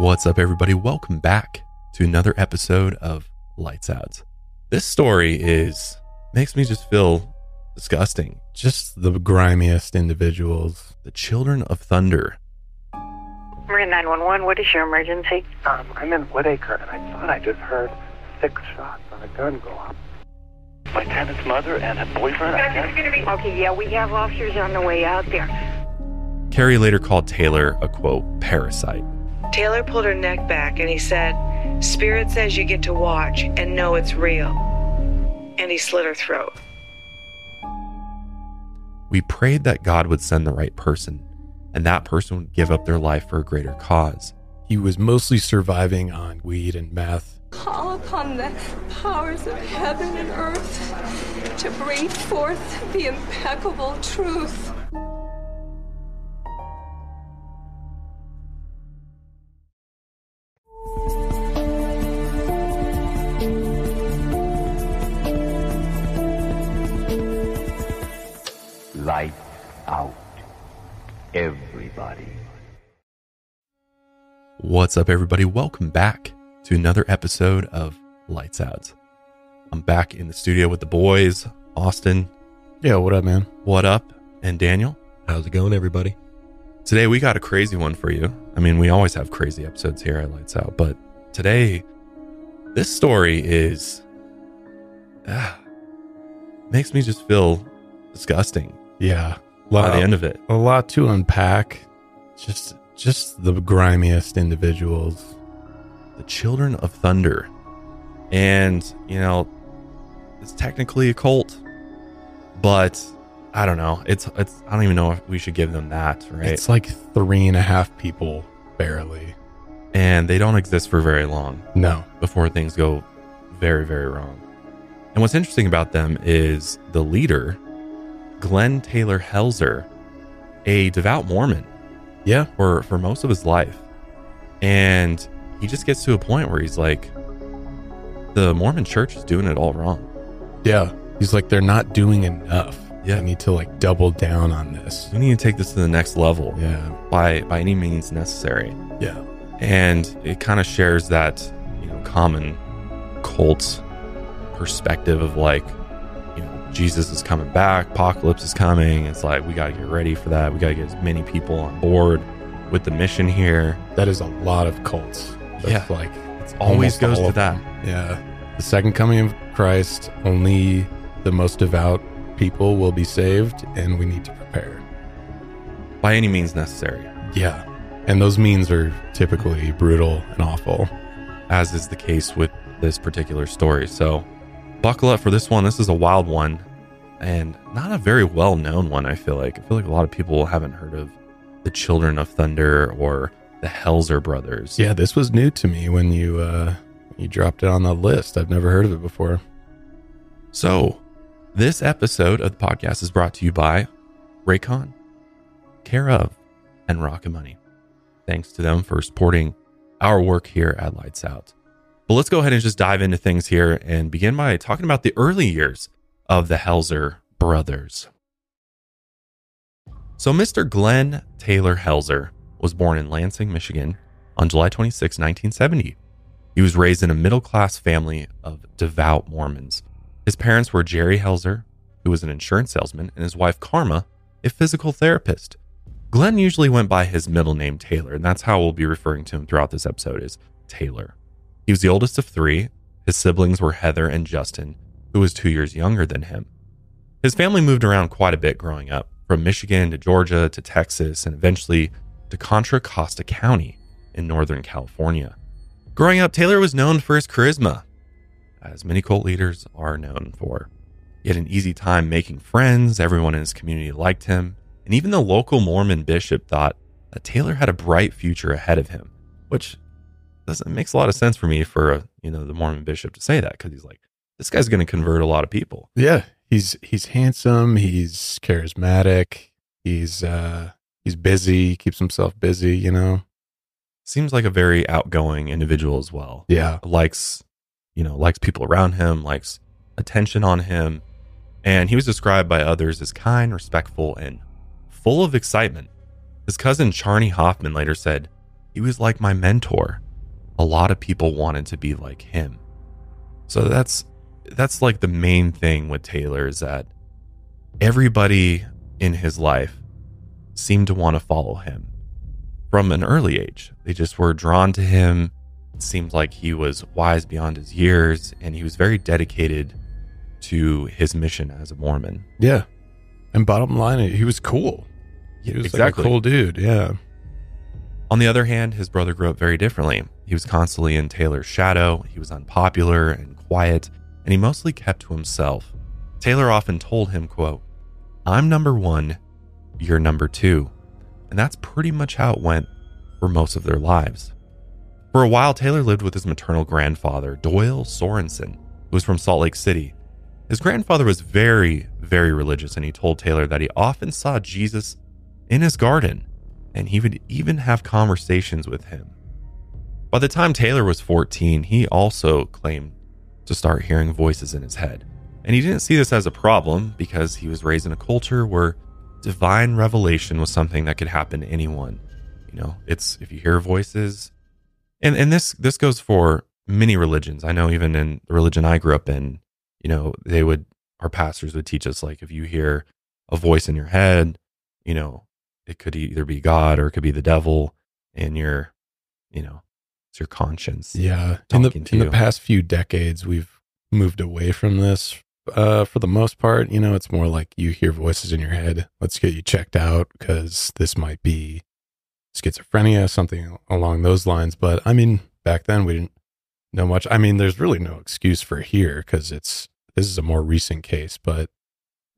What's up, everybody? Welcome back to another episode of Lights Out. This story is makes me just feel disgusting. Just the grimiest individuals. The Children of Thunder. Marin 911, what is your emergency? Um, I'm in Woodacre, and I thought I just heard six shots on a gun go off. My tenant's mother and her boyfriend, I guess. Okay, yeah, we have officers on the way out there. Carrie later called Taylor a quote, parasite. Taylor pulled her neck back and he said, Spirit says you get to watch and know it's real. And he slit her throat. We prayed that God would send the right person, and that person would give up their life for a greater cause. He was mostly surviving on weed and meth. Call upon the powers of heaven and earth to bring forth the impeccable truth. Light out. Everybody. What's up, everybody? Welcome back to another episode of Lights Out. I'm back in the studio with the boys, Austin, Yeah, what up, man? what up, and Daniel. How's it going, everybody? Today we got a crazy one for you. I mean, we always have crazy episodes here at Lights Out, but today this story is ah, makes me just feel disgusting Yeah. by Lot, the end of it. a lot to unpack. Just just the grimiest individuals. The Children of Thunder. And, you know, it's technically a cult, but I don't know. It's it's I don't even know if we should give them that, right? It's like three and a half people, barely. and they don't exist for very long. No. before things go very, very wrong. And what's interesting about them is the leader, Glenn Taylor Helzer, a devout Mormon Yeah. for, for most of his life. And he just gets to a point where he's like, the Mormon church is doing it all wrong. Yeah. He's like, they're not doing enough. Yeah. I need to like double down on this. We need to take this to the next level Yeah. by, by any means necessary. Yeah. and it kind of shares that you know common cult perspective of like jesus is coming back apocalypse is coming it's like we got to get ready for that we got to get as many people on board with the mission here That is a lot of cults. That's Yeah. like it always goes to that. Yeah. The second coming of Christ, only the most devout people will be saved, and we need to prepare. by any means necessary Yeah. And those means are typically brutal and awful. as is the case with this particular story so buckle up for this one this is a wild one and not a very well known one i feel like i feel like a lot of people haven't heard of the children of thunder or the helzer brothers Yeah, this was new to me when you uh you dropped it on the list. I've never heard of it before. So, this episode of the podcast is brought to you by Raycon, Care of, and Rocket Money. Thanks to them for supporting our work here at Lights Out. But let's go ahead and just dive into things here and begin by talking about the early years of the Helzer brothers. So, Mr. Glenn Taylor Helzer was born in Lansing, Michigan on July 26, 1970. He was raised in a middle class family of devout Mormons. His parents were Jerry Helzer, who was an insurance salesman, and his wife Karma, a physical therapist. Glenn usually went by his middle name Taylor, and that's how we'll be referring to him throughout this episode is Taylor. He was the oldest of three. His siblings were Heather and Justin, who was two years younger than him. His family moved around quite a bit growing up, from Michigan to Georgia to Texas, and eventually to Contra Costa County in Northern California. Growing up, Taylor was known for his charisma, as many cult leaders are known for. He had an easy time making friends, everyone in his community liked him, and even the local Mormon bishop thought that Taylor had a bright future ahead of him, which it makes a lot of sense for me for a, you know the Mormon bishop to say that because he's like this guy's going to convert a lot of people. Yeah, he's he's handsome, he's charismatic, he's uh he's busy, keeps himself busy, you know. Seems like a very outgoing individual as well. Yeah. likes you know likes people around him likes attention on him and he was described by others as kind respectful and full of excitement his cousin charney hoffman later said he was like my mentor. A lot of people wanted to be like him. So that's that's like the main thing with Taylor is that everybody in his life seemed to want to follow him from an early age. They just were drawn to him. It seemed like he was wise beyond his years and he was very dedicated to his mission as a Mormon. Yeah. And bottom line, he was cool. He was exactly. like a cool dude. Yeah. On the other hand, his brother grew up very differently. He was constantly in Taylor's shadow, he was unpopular and quiet, and he mostly kept to himself. Taylor often told him, quote, I'm number one, you're number two. And that's pretty much how it went for most of their lives. For a while, Taylor lived with his maternal grandfather, Doyle Sorensen, who was from Salt Lake City. His grandfather was very, very religious, and he told Taylor that he often saw Jesus in his garden, and he would even have conversations with him. By the time Taylor was 14, he also claimed to start hearing voices in his head. And he didn't see this as a problem because he was raised in a culture where divine revelation was something that could happen to anyone. You know, it's if you hear voices, and and this this goes for many religions. I know even in the religion I grew up in, you know, they would our pastors would teach us like if you hear a voice in your head, you know, it could either be God or it could be the devil, and you're, you know, it's your conscience. Yeah. In the, in the past few decades, we've moved away from this uh, for the most part. You know, it's more like you hear voices in your head. Let's get you checked out because this might be schizophrenia, something along those lines. But I mean, back then we didn't know much. I mean, there's really no excuse for here because it's this is a more recent case. But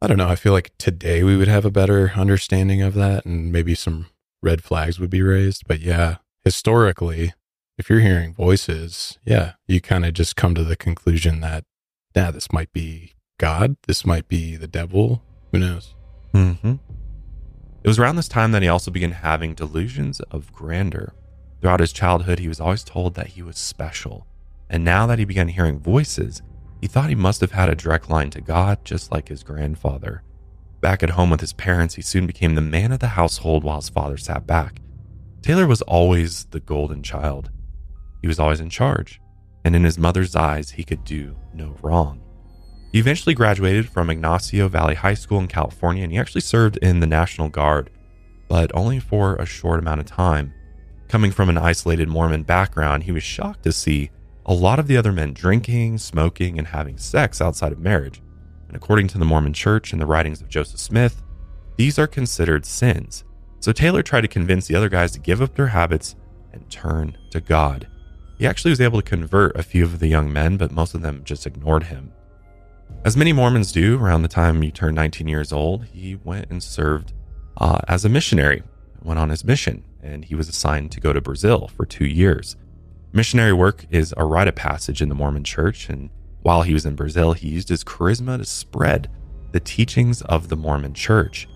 I don't know. I feel like today we would have a better understanding of that and maybe some red flags would be raised. But yeah, historically, if you're hearing voices, yeah, you kind of just come to the conclusion that, yeah, this might be God, this might be the devil. Who knows? hmm It was around this time that he also began having delusions of grandeur. Throughout his childhood, he was always told that he was special. And now that he began hearing voices, he thought he must have had a direct line to God, just like his grandfather. Back at home with his parents, he soon became the man of the household while his father sat back. Taylor was always the golden child. He was always in charge, and in his mother's eyes, he could do no wrong. He eventually graduated from Ignacio Valley High School in California, and he actually served in the National Guard, but only for a short amount of time. Coming from an isolated Mormon background, he was shocked to see a lot of the other men drinking, smoking, and having sex outside of marriage. And according to the Mormon Church and the writings of Joseph Smith, these are considered sins. So Taylor tried to convince the other guys to give up their habits and turn to God. He actually was able to convert a few of the young men, but most of them just ignored him. As many Mormons do, around the time he turned 19 years old, he went and served uh, as a missionary, went on his mission, and he was assigned to go to Brazil for two years. Missionary work is a rite of passage in the Mormon church, and while he was in Brazil, he used his charisma to spread the teachings of the Mormon church.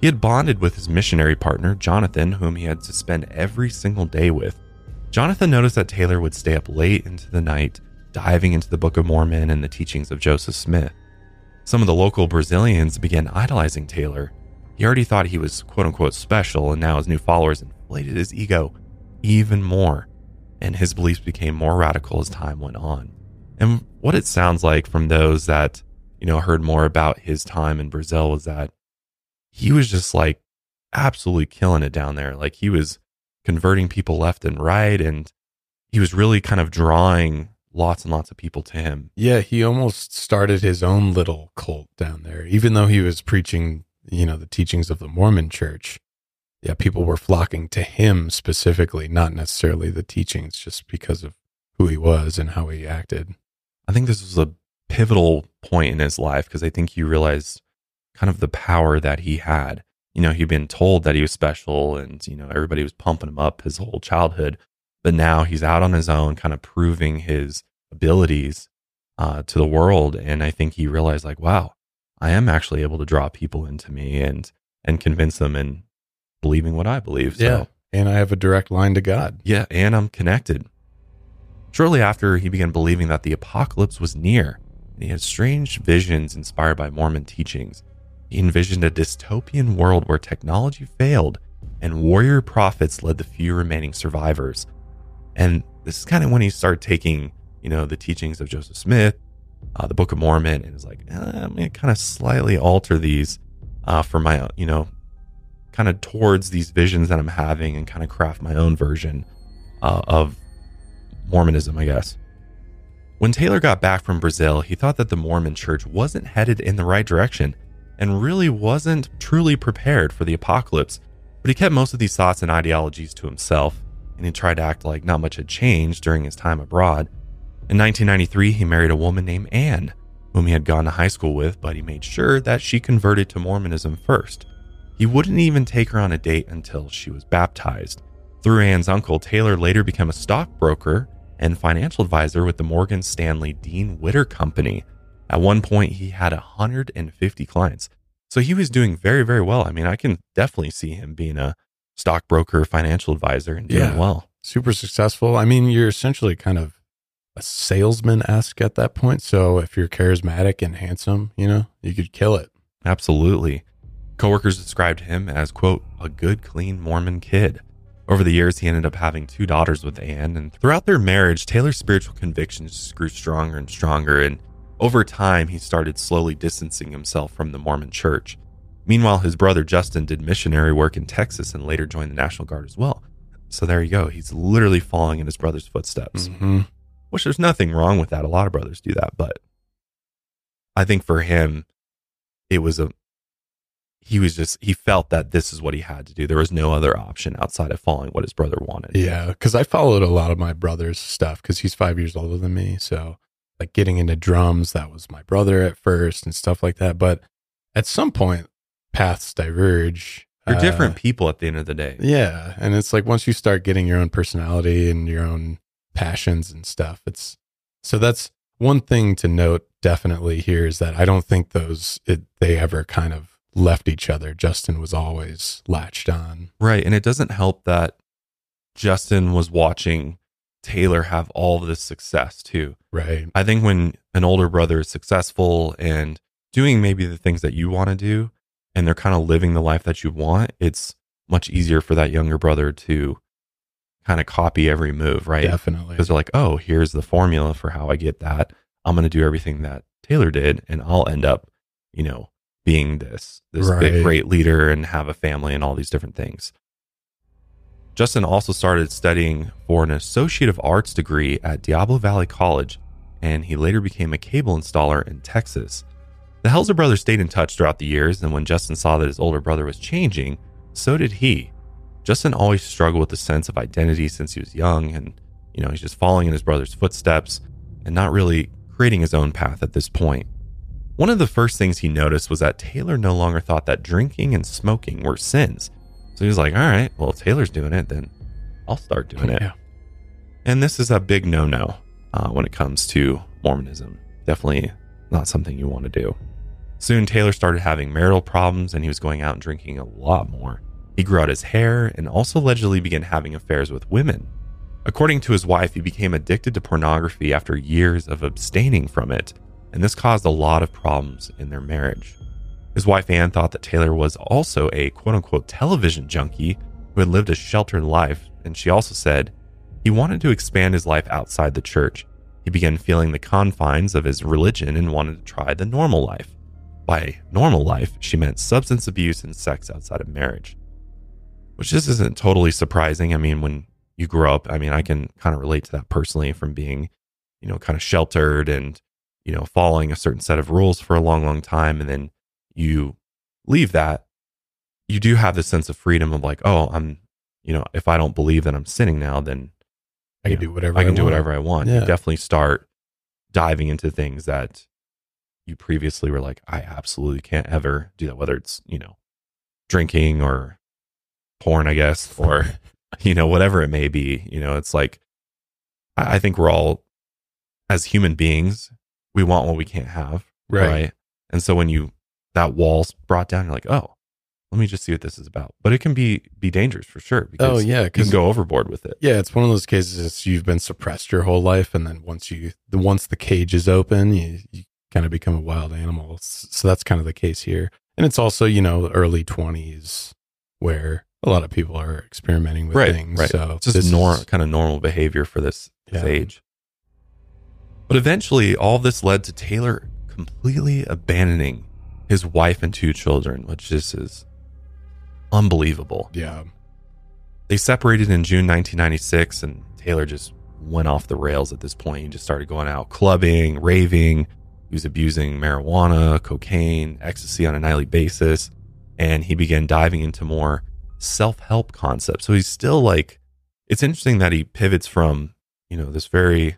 He had bonded with his missionary partner, Jonathan, whom he had to spend every single day with. Jonathan noticed that Taylor would stay up late into the night, diving into the Book of Mormon and the teachings of Joseph Smith. Some of the local Brazilians began idolizing Taylor. He already thought he was quote unquote special, and now his new followers inflated his ego even more, and his beliefs became more radical as time went on. And what it sounds like from those that, you know, heard more about his time in Brazil was that he was just like absolutely killing it down there. Like he was converting people left and right, and he was really kind of drawing lots and lots of people to him. Yeah, he almost started his own little cult down there, even though he was preaching, you know, the teachings of the Mormon church. Yeah, people were flocking to him specifically, not necessarily the teachings, just because of who he was and how he acted. I think this was a pivotal point in his life because I think he realized kind of the power that he had. You know, he'd been told that he was special and, you know, everybody was pumping him up his whole childhood. But now he's out on his own, kind of proving his abilities uh, to the world. And I think he realized, like, wow, I am actually able to draw people into me and and convince them and believing what I believe. So, Yeah. And I have a direct line to God. yeah, and I'm connected. Shortly after, he began believing that the apocalypse was near, and he had strange visions inspired by Mormon teachings. He envisioned a dystopian world where technology failed and warrior prophets led the few remaining survivors. And this is kind of when he started taking, you know, the teachings of Joseph Smith, uh, the Book of Mormon, and is like, eh, I'm going to kind of slightly alter these uh, for my, you know, kind of towards these visions that I'm having and kind of craft my own version uh, of Mormonism, I guess. When Taylor got back from Brazil, he thought that the Mormon church wasn't headed in the right direction and really wasn't truly prepared for the apocalypse. But he kept most of these thoughts and ideologies to himself, and he tried to act like not much had changed during his time abroad. In 1993, he married a woman named Anne, whom he had gone to high school with, but he made sure that she converted to Mormonism first. He wouldn't even take her on a date until she was baptized. Through Anne's uncle, Taylor later became a stockbroker and financial advisor with the Morgan Stanley Dean Witter Company. At one point, he had 150 clients. So he was doing very, very well. I mean, I can definitely see him being a stockbroker, financial advisor, and doing Yeah. well. Super successful. I mean, you're essentially kind of a salesman esque at that point. So if you're charismatic and handsome, you know, you could kill it. Absolutely. Coworkers described him as, quote, a good, clean Mormon kid. Over the years, he ended up having two daughters with Anne, and throughout their marriage, Taylor's spiritual convictions grew stronger and stronger, and over time, he started slowly distancing himself from the Mormon church. Meanwhile, his brother Justin did missionary work in Texas and later joined the National Guard as well. So there you go. He's literally following in his brother's footsteps Mhm. which there's nothing wrong with that. A lot of brothers do that, but I think for him, it was a he was just he felt that this is what he had to do. There was no other option outside of following what his brother wanted. Yeah, because I followed a lot of my brother's stuff because he's five years older than me. So, like getting into drums, that was my brother at first and stuff like that. But at some point, paths diverge. You're Uh, different people at the end of the day. Yeah, and it's like once you start getting your own personality and your own passions and stuff, it's so that's one thing to note definitely here is that I don't think those it, they ever kind of left each other. Justin was always latched on. Right. And it doesn't help that Justin was watching Taylor have all this success too. Right. I think when an older brother is successful and doing maybe the things that you want to do and they're kind of living the life that you want, it's much easier for that younger brother to kind of copy every move, right? Definitely. Because they're like, oh, here's the formula for how I get that. I'm going to do everything that Taylor did and I'll end up, you know, being this this big great leader and have a family and all these different things. Justin also started studying for an Associate of Arts degree at Diablo Valley College, and he later became a cable installer in Texas. The Helzer brothers stayed in touch throughout the years, and when Justin saw that his older brother was changing, so did he. Justin always struggled with a sense of identity since he was young, and you know, he's just following in his brother's footsteps and not really creating his own path at this point. One of the first things he noticed was that Taylor no longer thought that drinking and smoking were sins. So he was like, all right, well, if Taylor's doing it, then I'll start doing it. Yeah. And this is a big no no uh, when it comes to Mormonism. Definitely not something you want to do. Soon, Taylor started having marital problems and he was going out and drinking a lot more. He grew out his hair and also allegedly began having affairs with women. According to his wife, he became addicted to pornography after years of abstaining from it, and this caused a lot of problems in their marriage. His wife Ann thought that Taylor was also a quote unquote television junkie who had lived a sheltered life, and she also said he wanted to expand his life outside the church. He began feeling the confines of his religion and wanted to try the normal life. By normal life, she meant substance abuse and sex outside of marriage. Which this isn't totally surprising. I mean, when you grow up, I mean, I can kind of relate to that personally from being, you know, kind of sheltered and, you know, following a certain set of rules for a long, long time. And then you leave that, you do have this sense of freedom of like, oh, I'm, you know, if I don't believe that I'm sinning now, then I can know, do whatever I can do want. whatever I want. You definitely start diving into things that you previously were like, I absolutely can't ever do that, whether it's, you know, drinking or porn, I guess, or, you know, whatever it may be. You know, it's like, I, I think we're all, as human beings, we want what we can't have. Right. And so when you, that wall's brought down, you're like, oh, let me just see what this is about. But it can be be dangerous for sure. Oh Because yeah, you can go overboard with it. yeah, it's one of those cases. You've been suppressed your whole life, and then once you the once the cage is open, you, you kind of become a wild animal. So that's kind of the case here, and it's also you know early twenties where a lot of people are experimenting with right, things. right. So it's just is- kind of normal behavior for this, this Yeah. age. But eventually, all this led to Taylor completely abandoning his wife and two children, which just is unbelievable. yeah, They separated in June 1996, and Taylor just went off the rails at this point. He just started going out clubbing, raving. He was abusing marijuana, cocaine, ecstasy on a nightly basis. And he began diving into more self help concepts. So he's still like, it's interesting that he pivots from, you know, this very,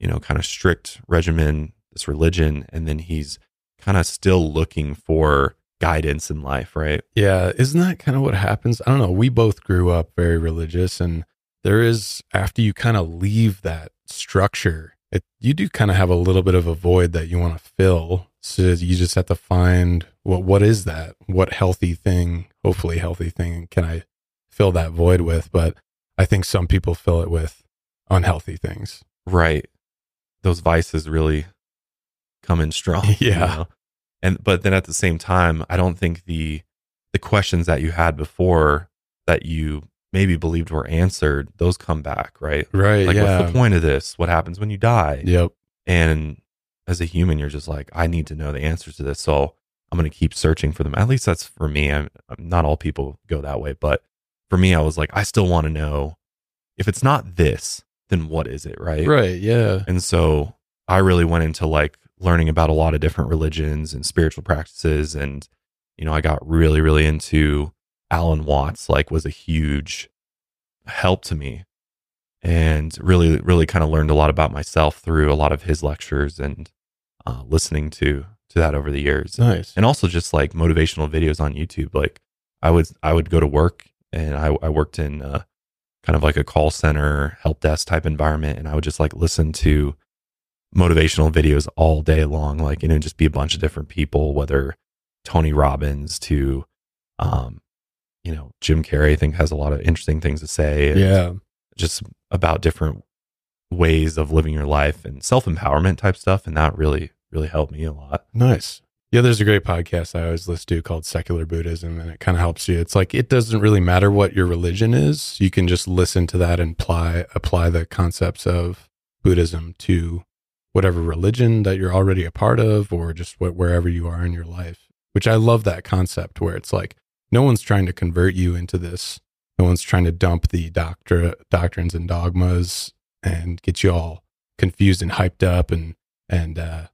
you know, kind of strict regimen, this religion, and then he's kind of still looking for guidance in life, right? yeah. Isn't that kind of what happens? I don't know. We both grew up very religious, and there is after you kind of leave that structure, it, you do kind of have a little bit of a void that you want to fill. So you just have to find what what is that? What healthy thing, hopefully healthy thing, can I fill that void with? But I think some people fill it with unhealthy things. Right. Those vices really come in strong. you Yeah. know? And but then at the same time, I don't think the the questions that you had before that you maybe believed were answered, those come back, right? Right. Like yeah. what's the point of this? What happens when you die? Yep. And as a human, you're just like, I need to know the answers to this. So I'm going to keep searching for them. At least that's for me. I'm, I'm- not all people go that way, but for me, I was like, I still want to know if it's not this, then what is it, right? Right. Yeah. And so I really went into like learning about a lot of different religions and spiritual practices. And, you know, I got really, really into Alan Watts, like, was a huge help to me. And really, really kind of learned a lot about myself through a lot of his lectures and uh, listening to to that over the years Nice. and also just like motivational videos on YouTube. Like I would I would go to work and I, I worked in uh, kind of like a call center help desk type environment, and I would just like listen to motivational videos all day long. Like and it'd just be a bunch of different people, whether Tony Robbins to, um, you know, Jim Carrey. I think has a lot of interesting things to say. Yeah. just about different ways of living your life and self empowerment type stuff, and that really really helped me a lot. Nice. Yeah, there's a great podcast I always listen to called Secular Buddhism, and it kind of helps you. It's like it doesn't really matter what your religion is; you can just listen to that and apply apply the concepts of Buddhism to whatever religion that you're already a part of, or just what, wherever you are in your life. Which I love that concept, where it's like no one's trying to convert you into this. No one's trying to dump the doctor doctrines and dogmas and get you all confused and hyped up and and uh,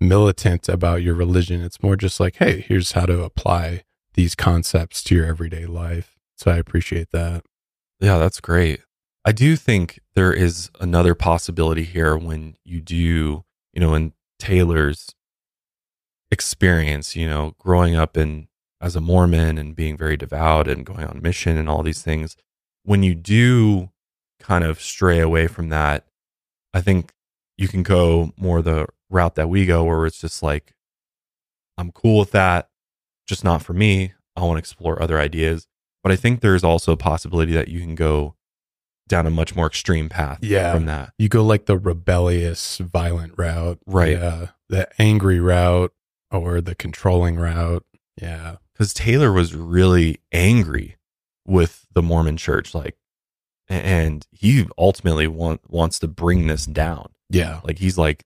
militant about your religion. It's more just like, hey, here's how to apply these concepts to your everyday life. So I appreciate that. Yeah, that's great. I do think there is another possibility here when you do, you know, in Taylor's experience, you know, growing up in as a Mormon and being very devout and going on mission and all these things, when you do kind of stray away from that, I think you can go more the route that we go where it's just like I'm cool with that, just not for me. I want to explore other ideas. But I think there's also a possibility that you can go down a much more extreme path Yeah. from that. You go like the rebellious, violent route. Right. Yeah. The angry route or the controlling route. Yeah. Because Taylor was really angry with the Mormon church. Like, and he ultimately want, wants to bring this down. Yeah. Like, he's like,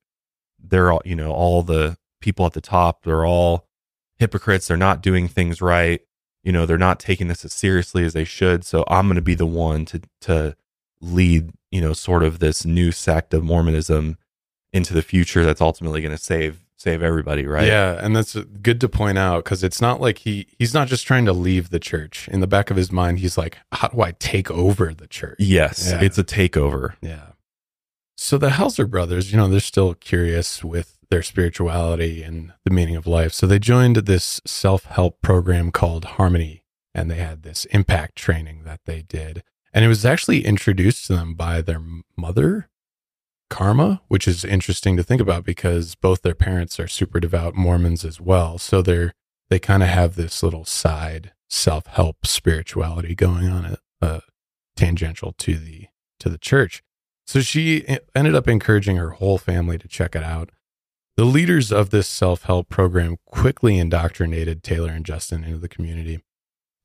they're all, you know, all the people at the top, they're all hypocrites. They're not doing things right. You know, they're not taking this as seriously as they should. So I'm going to be the one to, to lead, you know, sort of this new sect of Mormonism into the future that's ultimately going to save, save everybody. Right. Yeah, and that's good to point out because it's not like he he's not just trying to leave the church. In the back of his mind, he's like, "How do I take over the church?" Yes. Yeah. It's a takeover. Yeah. So the Helzer brothers, you know, they're still curious with their spirituality and the meaning of life. So they joined this self-help program called Harmony and they had this impact training that they did. And it was actually introduced to them by their mother, Karma, which is interesting to think about because both their parents are super devout Mormons as well. So they're they kind of have this little side self-help spirituality going on uh, tangential to the to the church. So she ended up encouraging her whole family to check it out. The leaders of this self help program quickly indoctrinated Taylor and Justin into the community.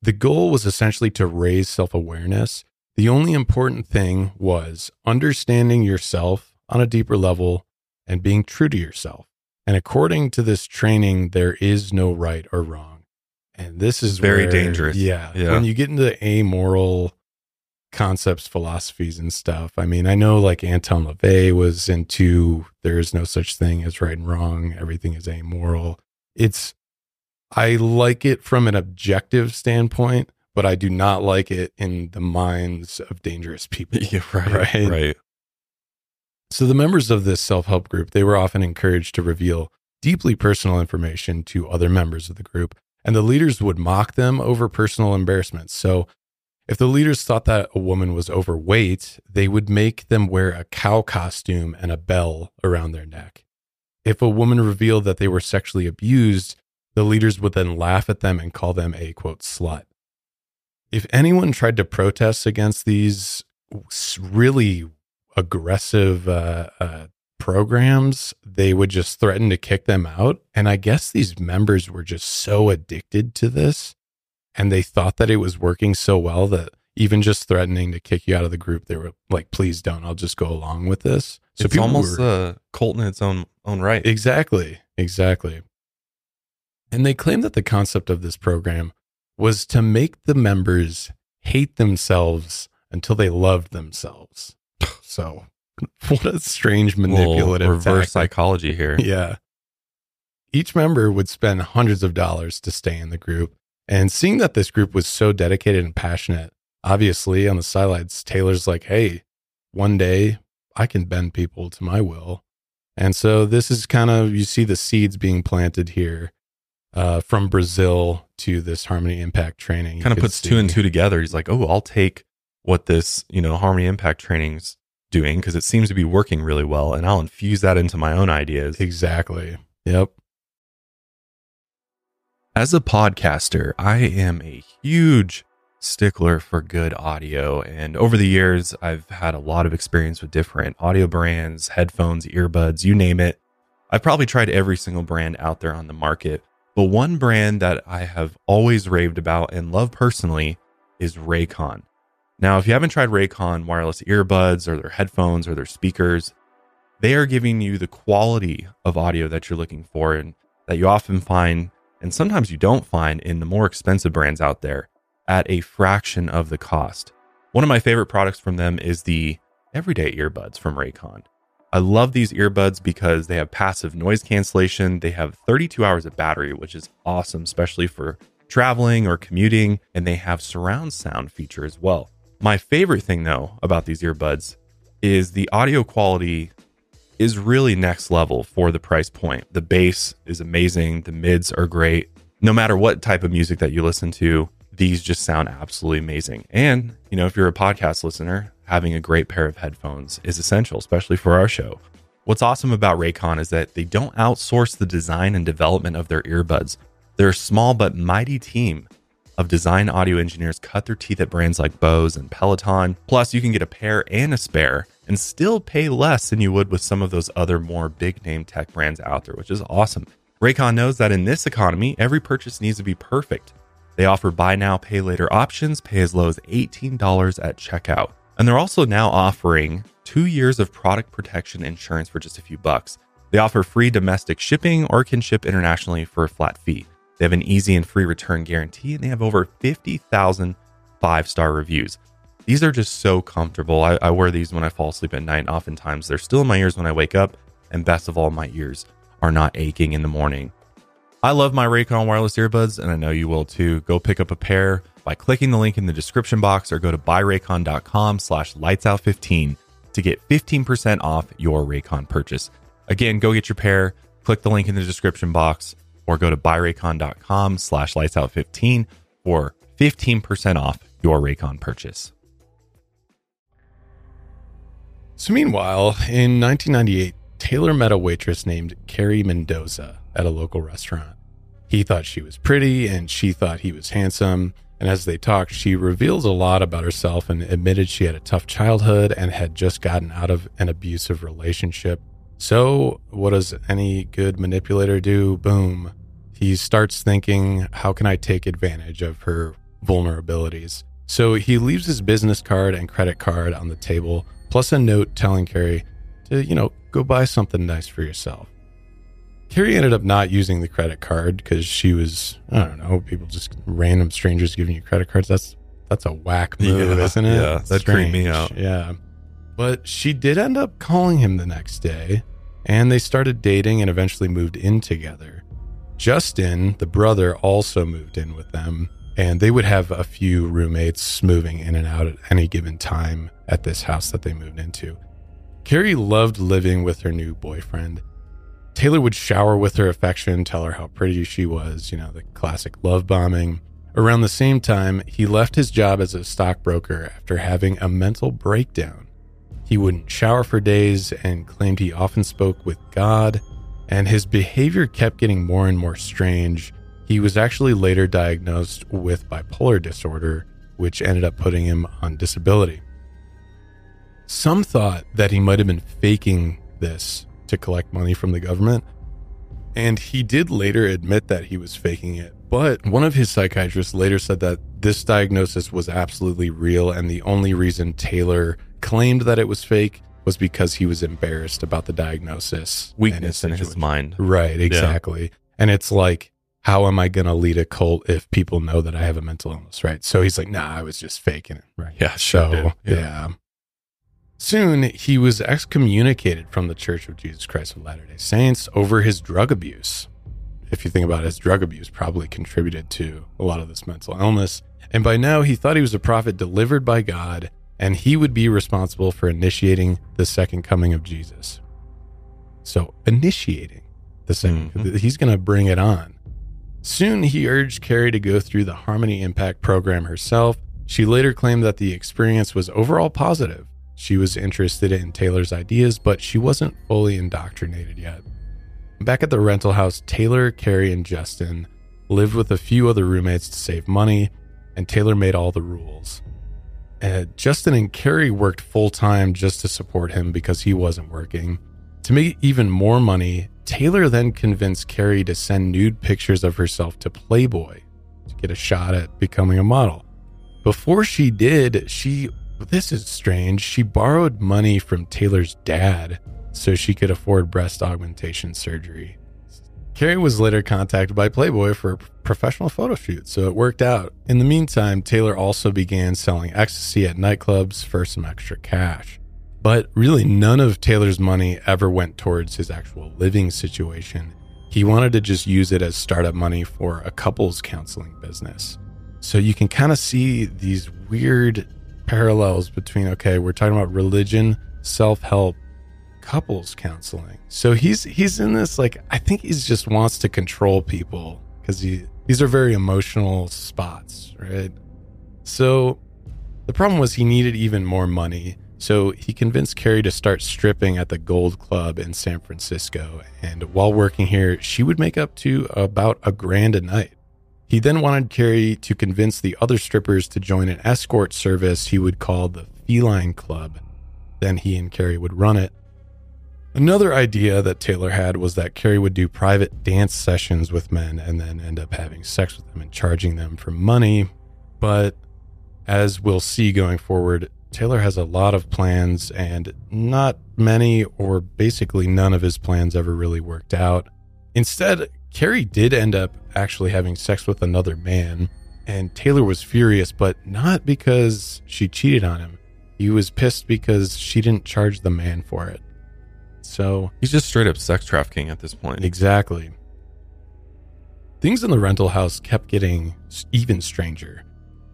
The goal was essentially to raise self awareness. The only important thing was understanding yourself on a deeper level and being true to yourself. And according to this training, there is no right or wrong. And this is Very where- dangerous. Yeah. Yeah. When you get into amoral concepts, philosophies, and stuff, I mean, I know like Anton LaVey was into there is no such thing as right and wrong, everything is amoral. It's, I like it from an objective standpoint, but I do not like it in the minds of dangerous people. Yeah, right. Right. Right. So the members of this self-help group, they were often encouraged to reveal deeply personal information to other members of the group, and the leaders would mock them over personal embarrassments. So if the leaders thought that a woman was overweight, they would make them wear a cow costume and a bell around their neck. If a woman revealed that they were sexually abused, the leaders would then laugh at them and call them a quote slut. If anyone tried to protest against these really aggressive uh, uh, programs, they would just threaten to kick them out. And I guess these members were just so addicted to this and they thought that it was working so well that even just threatening to kick you out of the group, they were like, please don't, I'll just go along with this. So it's almost were- a cult in its own own right. Exactly. Exactly. And they claim that the concept of this program was to make the members hate themselves until they loved themselves. So, what a strange Little manipulative reverse tactic. psychology here. Yeah. Each member would spend hundreds of dollars to stay in the group. And seeing that this group was so dedicated and passionate, obviously on the sidelines, Taylor's like, hey, one day I can bend people to my will. And so this is kind of, you see the seeds being planted here uh, from Brazil to this Harmony Impact training. Kind of puts two and two together. He's like, oh, I'll take what this, you know, Harmony Impact training's doing because it seems to be working really well, and I'll infuse that into my own ideas. Exactly. Yep. As a podcaster, I am a huge stickler for good audio. And over the years, I've had a lot of experience with different audio brands, headphones, earbuds, you name it. I've probably tried every single brand out there on the market. But one brand that I have always raved about and love personally is Raycon. Now, if you haven't tried Raycon wireless earbuds or their headphones or their speakers, they are giving you the quality of audio that you're looking for and that you often find and sometimes you don't find in the more expensive brands out there at a fraction of the cost. One of my favorite products from them is the everyday earbuds from Raycon. I love these earbuds because they have passive noise cancellation. They have 32 hours of battery, which is awesome, especially for traveling or commuting. And they have surround sound feature as well. My favorite thing, though, about these earbuds is the audio quality is really next level for the price point. The bass is amazing, the mids are great. No matter what type of music that you listen to, these just sound absolutely amazing. And, you know, if you're a podcast listener, having a great pair of headphones is essential, especially for our show. What's awesome about Raycon is that they don't outsource the design and development of their earbuds. They're a small but mighty team of design audio engineers cut their teeth at brands like Bose and Peloton. Plus, you can get a pair and a spare and still pay less than you would with some of those other more big name tech brands out there, which is awesome. Raycon knows that in this economy, every purchase needs to be perfect. They offer buy now, pay later options, pay as low as $18 at checkout. And they're also now offering two years of product protection insurance for just a few bucks. They offer free domestic shipping or can ship internationally for a flat fee. They have an easy and free return guarantee, and they have over 50,000 five star reviews. These are just so comfortable. I, I wear these when I fall asleep at night. Oftentimes, they're still in my ears when I wake up, and best of all, my ears are not aching in the morning. I love my Raycon wireless earbuds, and I know you will too. Go pick up a pair by clicking the link in the description box or go to buyraycon.com slash lightsout15 to get 15% off your Raycon purchase. Again, go get your pair, click the link in the description box, or go to buyraycon.com slash lightsout15 for 15% off your Raycon purchase. So, meanwhile, in 1998, Taylor met a waitress named Carrie Mendoza at a local restaurant. He thought she was pretty and she thought he was handsome. And as they talked, she reveals a lot about herself and admitted she had a tough childhood and had just gotten out of an abusive relationship. So, what does any good manipulator do? Boom. He starts thinking, how can I take advantage of her vulnerabilities. So he leaves his business card and credit card on the table, plus a note telling Carrie to, you know, go buy something nice for yourself. Carrie ended up not using the credit card because she was, I don't know, people just random strangers giving you credit cards. That's that's a whack move, Yeah, isn't it? yeah, that creeped me out. Yeah. But she did end up calling him the next day, and they started dating and eventually moved in together. Justin, the brother, also moved in with them, and they would have a few roommates moving in and out at any given time at this house that they moved into. Carrie loved living with her new boyfriend. Taylor would shower with her affection, tell her how pretty she was, you know, the classic love bombing. Around the same time, he left his job as a stockbroker after having a mental breakdown. He wouldn't shower for days and claimed he often spoke with God, and his behavior kept getting more and more strange. He was actually later diagnosed with bipolar disorder, which ended up putting him on disability. Some thought that he might have been faking this to collect money from the government, and he did later admit that he was faking it. But one of his psychiatrists later said that this diagnosis was absolutely real, and the only reason Taylor claimed that it was fake was because he was embarrassed about the diagnosis. Weakness in his mind. Right, exactly. And it's like, how am I going to lead a cult if people know that I have a mental illness, right? So he's like, nah, I was just faking it, right? Yeah, sure So, yeah. Soon, he was excommunicated from the Church of Jesus Christ of Latter day Saints over his drug abuse. If you think about it, his drug abuse probably contributed to a lot of this mental illness. And by now, he thought he was a prophet delivered by God, and he would be responsible for initiating the second coming of Jesus. So, initiating the 2nd Mhm. he's going to bring it on. Soon, he urged Carrie to go through the Harmony Impact program herself. She later claimed that the experience was overall positive. She was interested in Taylor's ideas, but she wasn't fully indoctrinated yet. Back at the rental house, Taylor, Carrie, and Justin lived with a few other roommates to save money, and Taylor made all the rules. Uh, Justin and Carrie worked full time just to support him because he wasn't working. To make even more money, Taylor then convinced Carrie to send nude pictures of herself to Playboy to get a shot at becoming a model. Before she did, she, this is strange, she borrowed money from Taylor's dad so she could afford breast augmentation surgery. Carrie was later contacted by Playboy for a professional photo shoot, so it worked out. In the meantime, Taylor also began selling ecstasy at nightclubs for some extra cash. But really, none of Taylor's money ever went towards his actual living situation. He wanted to just use it as startup money for a couples counseling business. So you can kind of see these weird parallels between okay, we're talking about religion, self-help, couples counseling. So he's he's in this like I think he just wants to control people because he these are very emotional spots, right? So the problem was he needed even more money. So he convinced Carrie to start stripping at the Gold Club in San Francisco. And while working here, she would make up to about a grand a night. He then wanted Carrie to convince the other strippers to join an escort service he would call the Feline Club. Then he and Carrie would run it. Another idea that Taylor had was that Carrie would do private dance sessions with men and then end up having sex with them and charging them for money. But as we'll see going forward, Taylor has a lot of plans, and not many or basically none of his plans ever really worked out. Instead, Carrie did end up actually having sex with another man, and Taylor was furious, but not because she cheated on him. He was pissed because she didn't charge the man for it. So, He's just straight up sex trafficking at this point. Exactly. Things in the rental house kept getting even stranger.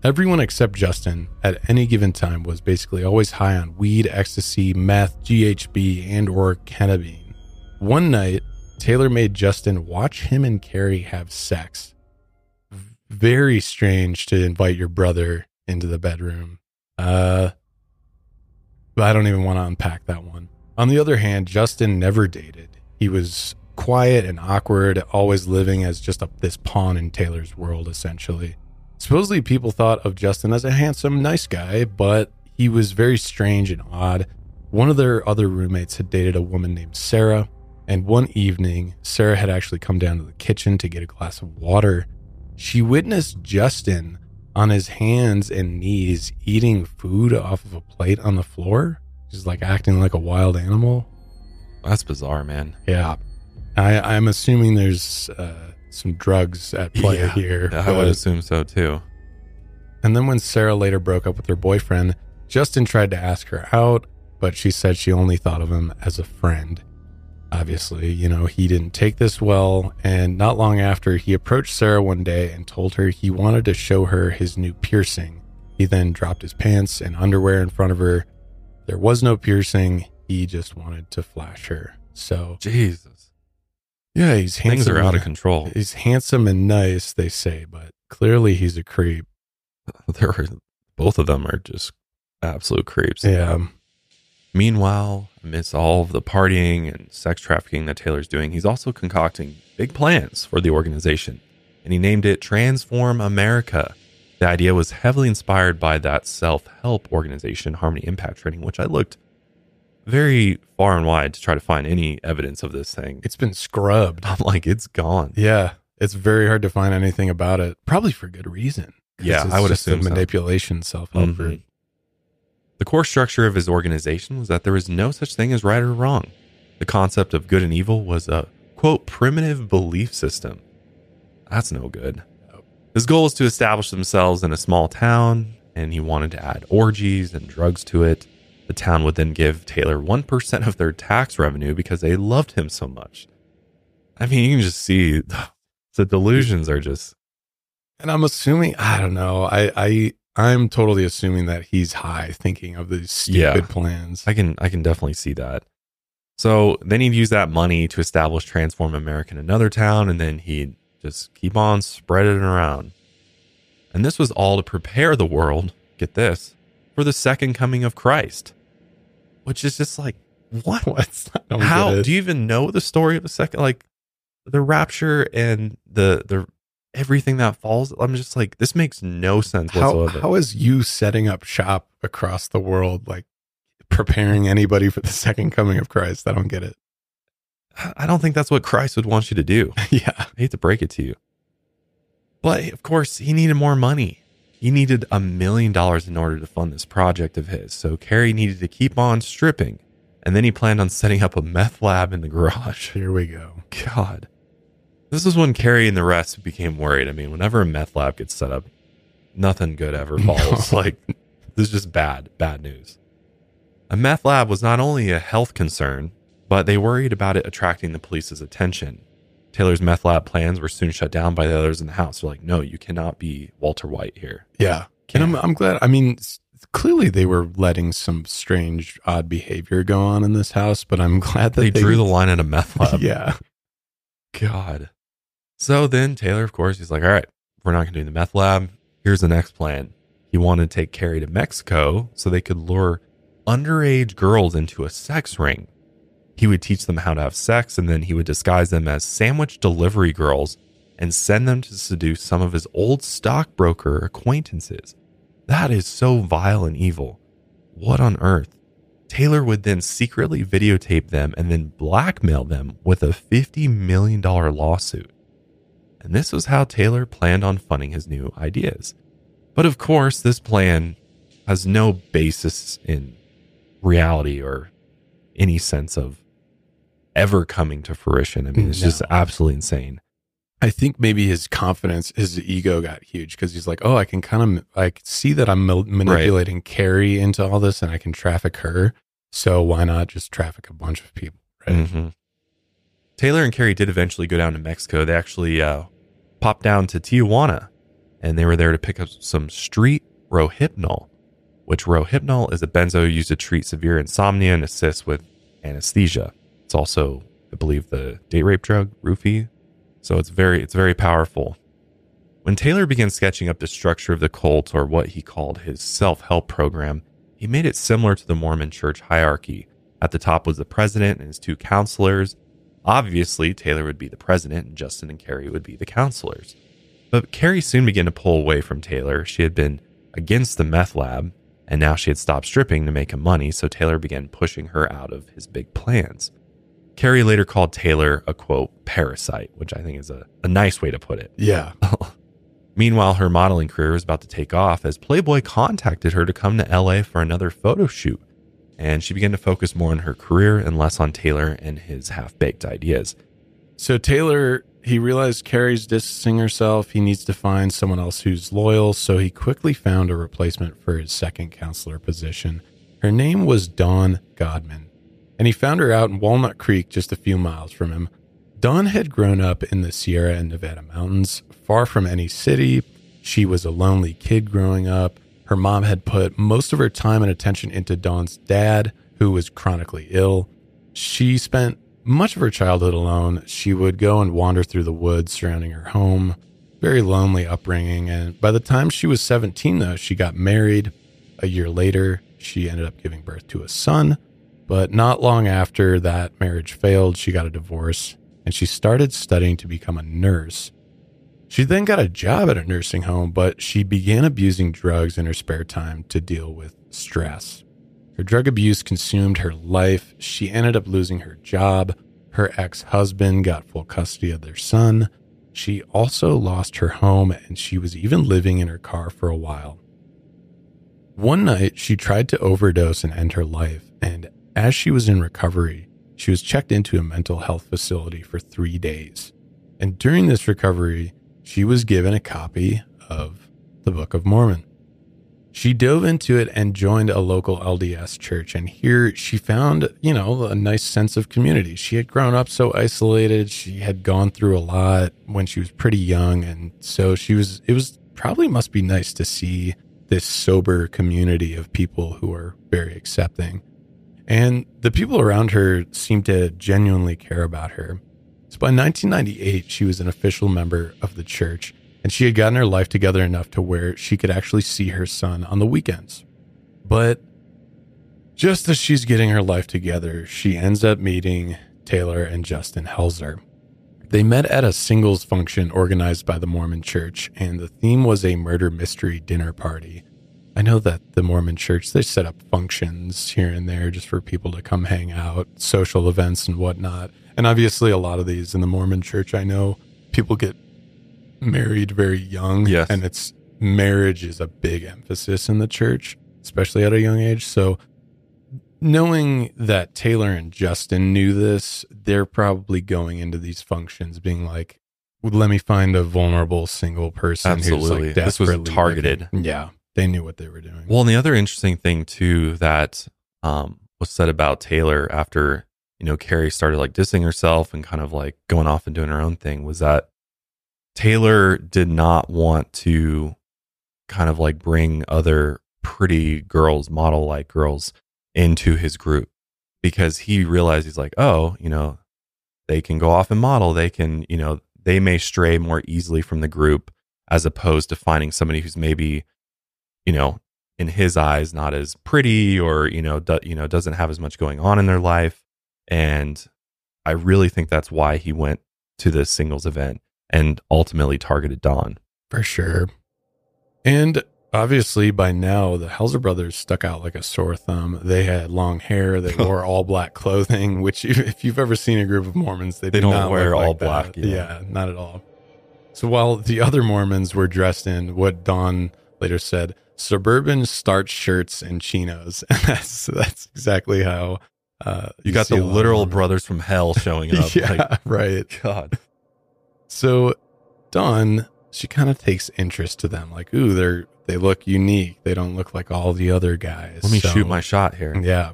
Everyone except Justin at any given time was basically always high on weed, ecstasy, meth, GHB, and or cannabine. One night, Taylor made Justin watch him and Carrie have sex. Very strange to invite your brother into the bedroom. Uh but I don't even want to unpack that one. On the other hand, Justin never dated. He was quiet and awkward, always living as just a, this pawn in Taylor's world, essentially. Supposedly, people thought of Justin as a handsome, nice guy, but he was very strange and odd. One of their other roommates had dated a woman named Sarah, and one evening, Sarah had actually come down to the kitchen to get a glass of water. She witnessed Justin on his hands and knees eating food off of a plate on the floor, just like acting like a wild animal. That's bizarre, man. Yeah. I, I'm assuming there's uh, some drugs at play Yeah, here. I would assume so too. And then when Sarah later broke up with her boyfriend, Justin tried to ask her out, but she said she only thought of him as a friend. Obviously, you know, he didn't take this well, and not long after, he approached Sarah one day and told her he wanted to show her his new piercing. He then dropped his pants and underwear in front of her. There was no piercing, he just wanted to flash her. So, Jesus. yeah, he's handsome. Things are out of control. He's handsome and nice, they say, but clearly he's a creep. There are, both of them are just absolute creeps. Yeah. Meanwhile, amidst all of the partying and sex trafficking that Taylor's doing, he's also concocting big plans for the organization. And he named it Transform America. The idea was heavily inspired by that self help organization, Harmony Impact Training, which I looked very far and wide to try to find any evidence of this thing. It's been scrubbed. I'm like, it's gone. Yeah, it's very hard to find anything about it. Probably for good reason. Yeah, I would assume so. manipulation self help Mhm. The core structure of his organization was that there was no such thing as right or wrong. The concept of good and evil was a quote primitive belief system. That's no good. His goal was to establish themselves in a small town, and he wanted to add orgies and drugs to it. The town would then give Taylor 1% of their tax revenue because they loved him so much. I mean, you can just see the delusions are just And I'm assuming I don't know. I I I'm totally assuming that he's high, thinking of these stupid Yeah. plans. I can I can definitely see that. So then he'd use that money to establish Transform America in another town, and then he'd just keep on spreading it around. And this was all to prepare the world, get this, for the second coming of Christ. Which is just like, what? What? How do you even know the story of the second like the rapture and the the everything that falls? I'm just like, this makes no sense how, whatsoever. how is you setting up shop across the world like preparing anybody for the second coming of Christ? I don't get it. I don't think that's what Christ would want you to do. yeah. I hate to break it to you. But of course, he needed more money. He needed a million dollars in order to fund this project of his. So Carrie needed to keep on stripping. And then he planned on setting up a meth lab in the garage. Here we go. God. This is when Carrie and the rest became worried. I mean, whenever a meth lab gets set up, nothing good ever falls. No. Like, this is just bad, bad news. A meth lab was not only a health concern, but they worried about it attracting the police's attention. Taylor's meth lab plans were soon shut down by the others in the house. They're like, no, you cannot be Walter White here. Yeah. And I'm, I'm glad. I mean, clearly they were letting some strange, odd behavior go on in this house, but I'm glad that They, they, drew the line at a meth lab. yeah. God. So then Taylor, of course, he's like, all right, we're not going to do the meth lab. Here's the next plan. He wanted to take Carrie to Mexico so they could lure underage girls into a sex ring. He would teach them how to have sex and then he would disguise them as sandwich delivery girls and send them to seduce some of his old stockbroker acquaintances. That is so vile and evil. What on earth? Taylor would then secretly videotape them and then blackmail them with a $50 million lawsuit. And this was how Taylor planned on funding his new ideas. But of course, this plan has no basis in reality or any sense of ever coming to fruition. I mean, it's just absolutely insane. I think maybe his confidence, his ego got huge because he's like, oh, I can kind of, I can see that I'm ma- manipulating Carrie into all this and I can traffic her. So why not just traffic a bunch of people? Right. Mhm. Taylor and Carrie did eventually go down to Mexico. They actually uh, popped down to Tijuana and they were there to pick up some street Rohypnol, which Rohypnol is a benzo used to treat severe insomnia and assist with anesthesia. It's also, I believe, the date rape drug, roofie. So it's very, it's very powerful. When Taylor began sketching up the structure of the cult or what he called his self help program, he made it similar to the Mormon church hierarchy. At the top was the president and his two counselors. Obviously, Taylor would be the president and Justin and Carrie would be the counselors. But Carrie soon began to pull away from Taylor. She had been against the meth lab, and now she had stopped stripping to make him money, so Taylor began pushing her out of his big plans. Carrie later called Taylor a quote, parasite, which I think is a, a nice way to put it. Yeah. Meanwhile, her modeling career was about to take off as Playboy contacted her to come to LA for another photo shoot. And she began to focus more on her career and less on Taylor and his half baked ideas. So Taylor, he realized Carrie's distancing herself. He needs to find someone else who's loyal. So he quickly found a replacement for his second counselor position. Her name was Dawn Godman, and he found her out in Walnut Creek, just a few miles from him. Dawn had grown up in the Sierra and Nevada mountains, far from any city. She was a lonely kid growing up. Her mom had put most of her time and attention into Dawn's dad, who was chronically ill. She spent much of her childhood alone. She would go and wander through the woods surrounding her home. Very lonely upbringing. And by the time she was 17, though, she got married. A year later, she ended up giving birth to a son. But not long after that marriage failed, she got a divorce and she started studying to become a nurse. She then got a job at a nursing home, but she began abusing drugs in her spare time to deal with stress. Her drug abuse consumed her life. She ended up losing her job. Her ex husband got full custody of their son. She also lost her home and she was even living in her car for a while. One night, she tried to overdose and end her life, and as she was in recovery, she was checked into a mental health facility for three days. And during this recovery, she was given a copy of the Book of Mormon. She dove into it and joined a local LDS church. And here she found, you know, a nice sense of community. She had grown up so isolated. She had gone through a lot when she was pretty young. And so she was, it was probably must be nice to see this sober community of people who are very accepting. And the people around her seemed to genuinely care about her. So by 1998, she was an official member of the church, and she had gotten her life together enough to where she could actually see her son on the weekends. But just as she's getting her life together, she ends up meeting Taylor and Justin Helzer. They met at a singles function organized by the Mormon Church, and the theme was a murder mystery dinner party. I know that the Mormon church, they set up functions here and there just for people to come hang out, social events and whatnot. And obviously, a lot of these in the Mormon church, I know people get married very young. Yes. And it's marriage is a big emphasis in the church, especially at a young age. So, knowing that Taylor and Justin knew this, they're probably going into these functions being like, let me find a vulnerable single person Absolutely. who's like This was targeted. looking- Yeah, they knew what they were doing. Well, and the other interesting thing too that um, was said about Taylor after you know Carrie started like dissing herself and kind of like going off and doing her own thing was that Taylor did not want to kind of like bring other pretty girls, model like girls, into his group because he realized he's like, oh, you know, they can go off and model. They can, you know, they may stray more easily from the group as opposed to finding somebody who's maybe you know, in his eyes, not as pretty or you know, do, you know, doesn't have as much going on in their life. And I really think that's why he went to the singles event and ultimately targeted Dawn. For sure. And obviously, by now, the Helzer brothers stuck out like a sore thumb. They had long hair. They wore all black clothing, which, if you've ever seen a group of Mormons, they, They do don't not wear all like black, yeah. Yeah, not at all. So while the other Mormons were dressed in what Dawn later said, suburban starch shirts and chinos, and that's that's exactly how uh, You got the a lot of literal brothers from hell showing up. yeah, Like, right. God. So Dawn, she kind of takes interest to them. Like, ooh, they're they look unique. They don't look like all the other guys. Let me So- shoot my shot here. Yeah.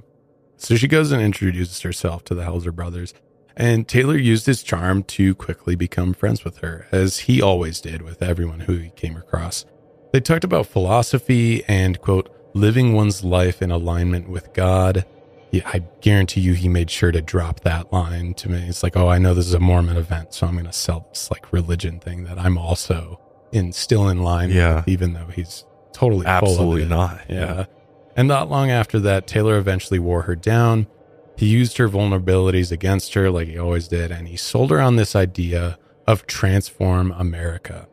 So she goes and introduces herself to the Helzer brothers. And Taylor used his charm to quickly become friends with her, as he always did with everyone who he came across. They talked about philosophy and, quote, living one's life in alignment with God. I guarantee you he made sure to drop that line to me. It's like, oh, I know this is a Mormon event, so I'm going to sell this like religion thing that I'm also in, still in line Yeah. with, even though he's totally Absolutely not. Yeah. And not long after that, Taylor eventually wore her down. He used her vulnerabilities against her like he always did, and he sold her on this idea of transform America.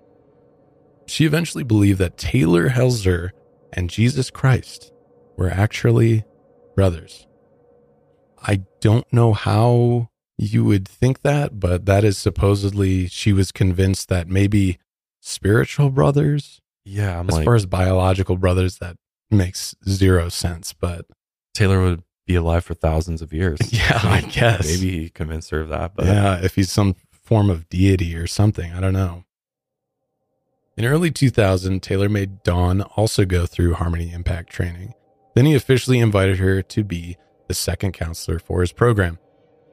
She eventually believed that Taylor Helzer and Jesus Christ were actually brothers. I don't know how you would think that, but that is supposedly she was convinced that maybe spiritual brothers. Yeah, I'm as like far as biological brothers, that makes zero sense. But Taylor would be alive for thousands of years. Yeah, I guess. Maybe he convinced her of that, but yeah, if he's some form of deity or something, I don't know. In early 2000, Taylor made Dawn also go through Harmony Impact training. Then he officially invited her to be the second counselor for his program.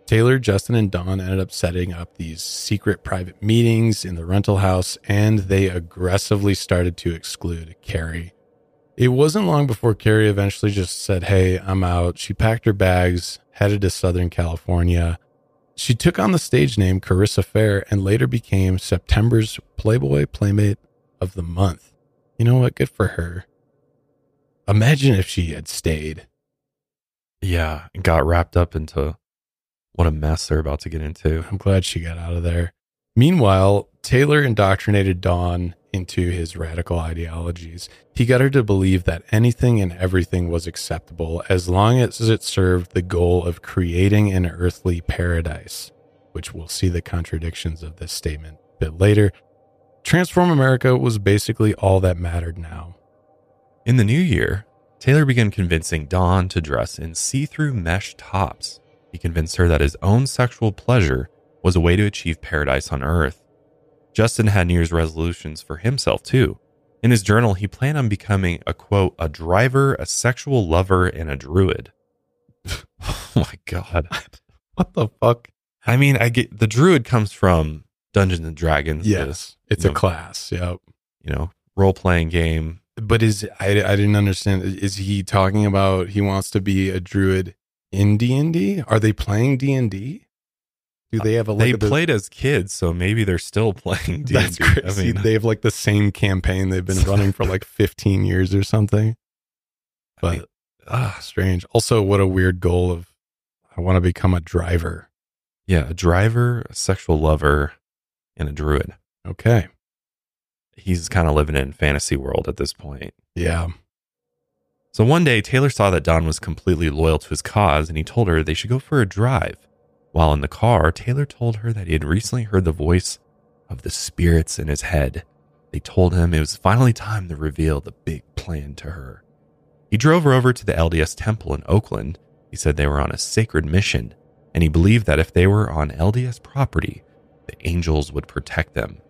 Taylor, Justin, and Dawn ended up setting up these secret private meetings in the rental house, and they aggressively started to exclude Carrie. It wasn't long before Carrie eventually just said, Hey, I'm out. She packed her bags, headed to Southern California. She took on the stage name Kerissa Fare and later became September's Playboy Playmate of the Month. You know what? Good for her. Imagine if she had stayed. Yeah, and got wrapped up into what a mess they're about to get into. I'm glad she got out of there. Meanwhile, Taylor indoctrinated Dawn into his radical ideologies. He got her to believe that anything and everything was acceptable as long as it served the goal of creating an earthly paradise, which we'll see the contradictions of this statement a bit later. Transform America was basically all that mattered now. In the new year, Taylor began convincing Dawn to dress in see through mesh tops. He convinced her that his own sexual pleasure was a way to achieve paradise on earth. Justin had New Year's resolutions for himself too. In his journal, he planned on becoming a quote, a driver, a sexual lover, and a druid. oh my God. What the fuck? I mean, I get the druid comes from Dungeons and Dragons. Yes, it's a know, class. Yep. you know, role playing game. But is I, I didn't understand. Is he talking about he wants to be a druid in D and D? Are they playing D and D? Do they have a They played as kids, so maybe they're still playing D&D. That's crazy. I mean, they have like the same campaign they've been running for like 15 years or something. I But mean, ah, strange. Also, what a weird goal of I want to become a driver. yeah, a driver, a sexual lover, and a druid. Okay. He's kind of living in fantasy world at this point. Yeah. So one day, Taylor saw that Dawn was completely loyal to his cause, and he told her they should go for a drive. While in the car, Taylor told her that he had recently heard the voice of the spirits in his head. They told him it was finally time to reveal the big plan to her. He drove her over to the LDS temple in Oakland. He said they were on a sacred mission, and he believed that if they were on LDS property, the angels would protect them.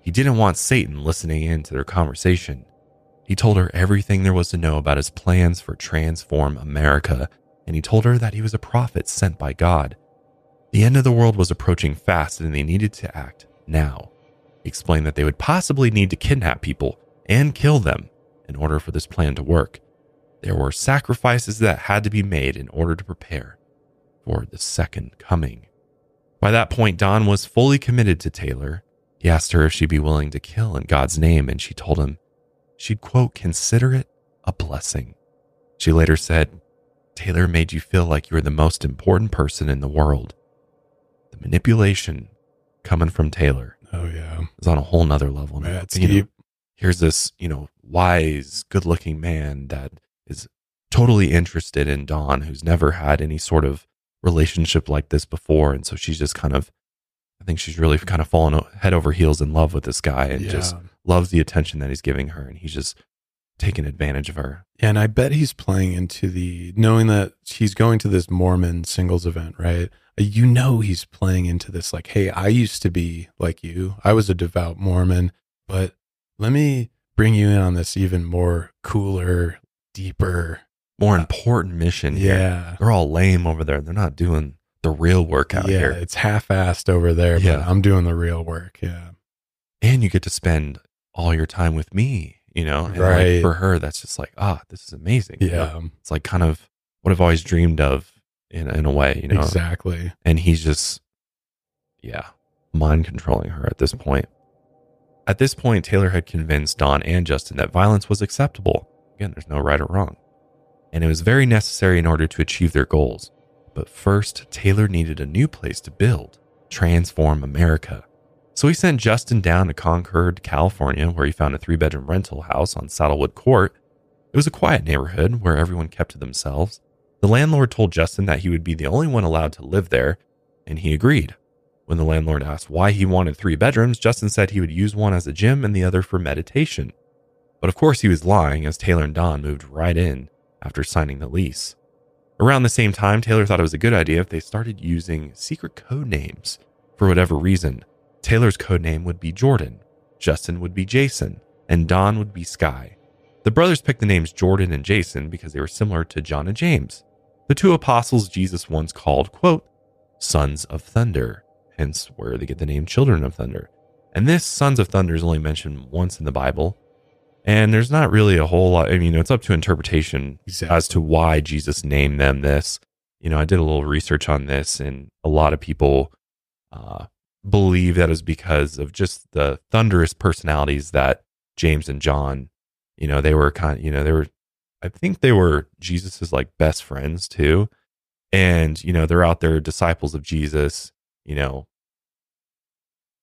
He didn't want Satan listening in to their conversation. He told her everything there was to know about his plans for Transform America, and he told her that he was a prophet sent by God. The end of the world was approaching fast and they needed to act now. He explained that they would possibly need to kidnap people and kill them in order for this plan to work. There were sacrifices that had to be made in order to prepare for the second coming. By that point, Dawn was fully committed to Taylor. He asked her if she'd be willing to kill in God's name, and she told him she'd, quote, consider it a blessing. She later said, Taylor made you feel like you were the most important person in the world. The manipulation coming from Taylor Oh yeah. is on a whole nother level. now. That's You know, deep. here's this, you know, wise, good looking man that is totally interested in Dawn, who's never had any sort of relationship like this before. And so she's just kind of, I think she's really kind of fallen head over heels in love with this guy and Yeah. just loves the attention that he's giving her. And he's just taking advantage of her. And I bet he's playing into the knowing that he's going to this Mormon singles event, right? Uh, you know, he's playing into this like, hey, I used to be like you. I was a devout Mormon, but let me bring you in on this even more cooler, deeper. More uh, important mission. here. Yeah. They're all lame over there. They're not doing the real work out yeah. here. It's half assed over there, but Yeah. I'm doing the real work. Yeah. and you get to spend all your time with me, you know? And like, Right. for her, that's just like, ah, this is amazing. you know? Yeah. It's like kind of what I've always dreamed of in, in a way, you know? Exactly. And he's just, yeah, mind controlling her at this point. At this point, Taylor had convinced Dawn and Justin that violence was acceptable. Again, there's no right or wrong. And it was very necessary in order to achieve their goals. But first, Taylor needed a new place to build, transform America. So he sent Justin down to Concord, California, where he found a three bedroom rental house on Saddlewood Court. It was a quiet neighborhood where everyone kept to themselves. The landlord told Justin that he would be the only one allowed to live there, and he agreed. When the landlord asked why he wanted three bedrooms, Justin said he would use one as a gym and the other for meditation. But of course, he was lying as Taylor and Dawn moved right in after signing the lease. Around the same time, Taylor thought it was a good idea if they started using secret code names for whatever reason. Taylor's code name would be Jordan, Justin would be Jason, and Dawn would be Sky. The brothers picked the names Jordan and Jason because they were similar to John and James, the two apostles Jesus once called, quote, sons of thunder, hence where they get the name children of thunder. And this sons of thunder is only mentioned once in the Bible. And there's not really a whole lot. I mean, it's up to interpretation Exactly. as to why Jesus named them this. You know, I did a little research on this, and a lot of people uh, believe that is because of just the thunderous personalities that James and John, you know, they were kind of, you know, they were, I think they were Jesus's like best friends too. And, you know, they're out there disciples of Jesus, you know,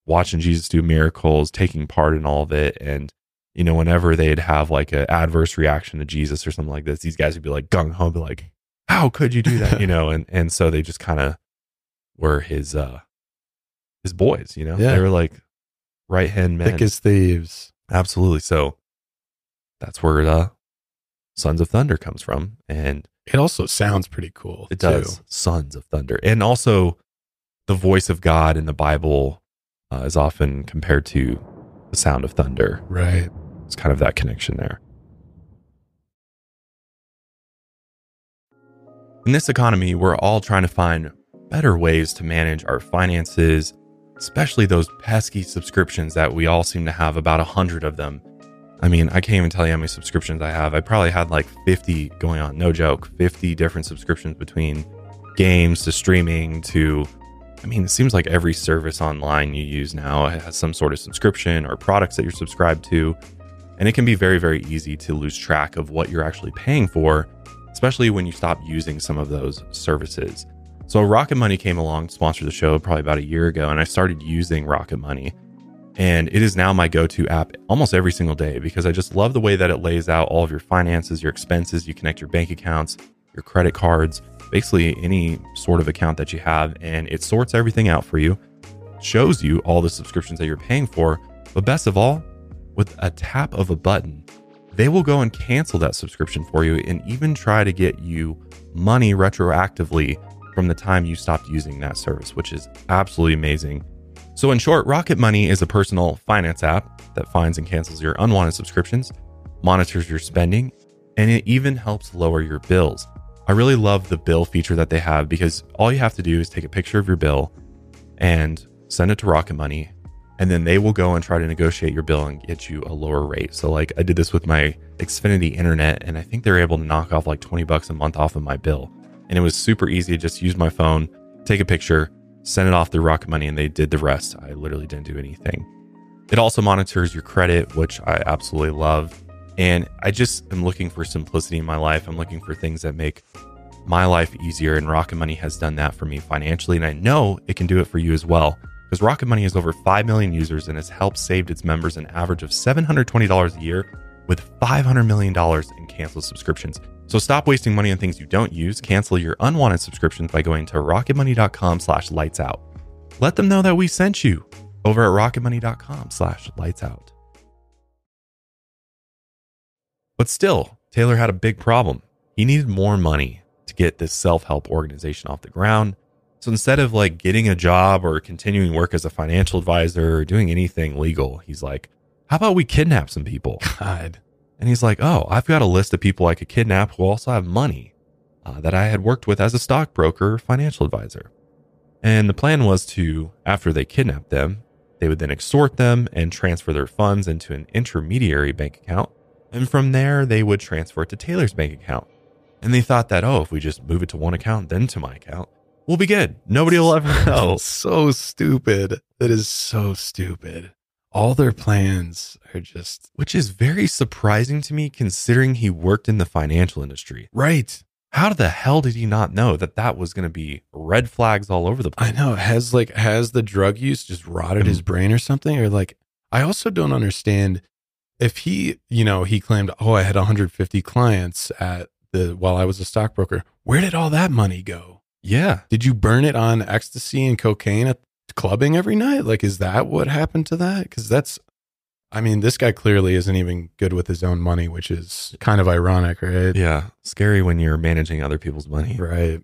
watching Jesus do miracles, taking part in all of it. And, you know, whenever they'd have like an adverse reaction to Jesus or something like this, these guys would be like gung ho, be like, how could you do that? you know, and, and so they just kind of were his, uh, his boys, you know, Yeah. they were like right hand men. Thick as thieves. Absolutely. So that's where uh, Sons of Thunder comes from. And It also sounds pretty cool. it too. does. Sons of Thunder. And also, the voice of God in the Bible uh, is often compared to the sound of thunder. Right. It's kind of that connection there. In this economy, we're all trying to find better ways to manage our finances, especially those pesky subscriptions that we all seem to have about a hundred of them. I mean, I can't even tell you how many subscriptions I have. I probably had like 50 going on, no joke, 50 different subscriptions between games to streaming to, I mean, it seems like every service online you use now has some sort of subscription or products that you're subscribed to. And it can be very, very easy to lose track of what you're actually paying for, especially when you stop using some of those services. So, Rocket Money came along, sponsored the show probably about a year ago, and I started using Rocket Money. And it is now my go to app almost every single day because I just love the way that it lays out all of your finances, your expenses. You connect your bank accounts, your credit cards, basically any sort of account that you have, and it sorts everything out for you, shows you all the subscriptions that you're paying for. But best of all, with a tap of a button, they will go and cancel that subscription for you and even try to get you money retroactively from the time you stopped using that service, which is absolutely amazing. So, in short, Rocket Money is a personal finance app that finds and cancels your unwanted subscriptions, monitors your spending, and it even helps lower your bills. I really love the bill feature that they have because all you have to do is take a picture of your bill and send it to Rocket Money, and then they will go and try to negotiate your bill and get you a lower rate. So, like, I did this with my Xfinity internet, and I think they're able to knock off like 20 bucks a month off of my bill. And it was super easy to just use my phone, take a picture, send it off through Rocket Money, and they did the rest. I literally didn't do anything. It also monitors your credit, which I absolutely love. And I just am looking for simplicity in my life. I'm looking for things that make my life easier. And Rocket Money has done that for me financially. And I know it can do it for you as well. Because Rocket Money has over 5 million users and has helped save its members an average of $720 a year with $500 million in canceled subscriptions. So stop wasting money on things you don't use. Cancel your unwanted subscriptions by going to rocketmoney.com slash lights out. Let them know that we sent you over at rocketmoney.com slash lights out. But still, Taylor had a big problem. He needed more money to get this self help organization off the ground. So instead of like getting a job or continuing work as a financial advisor or doing anything legal, he's like, how about we kidnap some people? God. And he's like, oh, I've got a list of people I could kidnap who also have money uh, that I had worked with as a stockbroker or financial advisor. And the plan was to, after they kidnapped them, they would then extort them and transfer their funds into an intermediary bank account. And from there, they would transfer it to Taylor's bank account. And they thought that, oh, if we just move it to one account, then to my account, we'll be good. Nobody will ever know. so stupid. That is so stupid. All their plans are just Which is very surprising to me considering he worked in the financial industry. right. How the hell did he not know that that was going to be red flags all over the place? I know. Has like has the drug use just rotted his mm. brain or something? Or like I also don't understand if he, you know, he claimed, "Oh, I had 150 clients at the while I was a stockbroker." Where did all that money go? Yeah. Did you burn it on ecstasy and cocaine at clubbing every night? Like, is that what happened to that? Because that's, I mean, this guy clearly isn't even good with his own money, which is kind of ironic, right? Yeah, scary when you're managing other people's money. Right.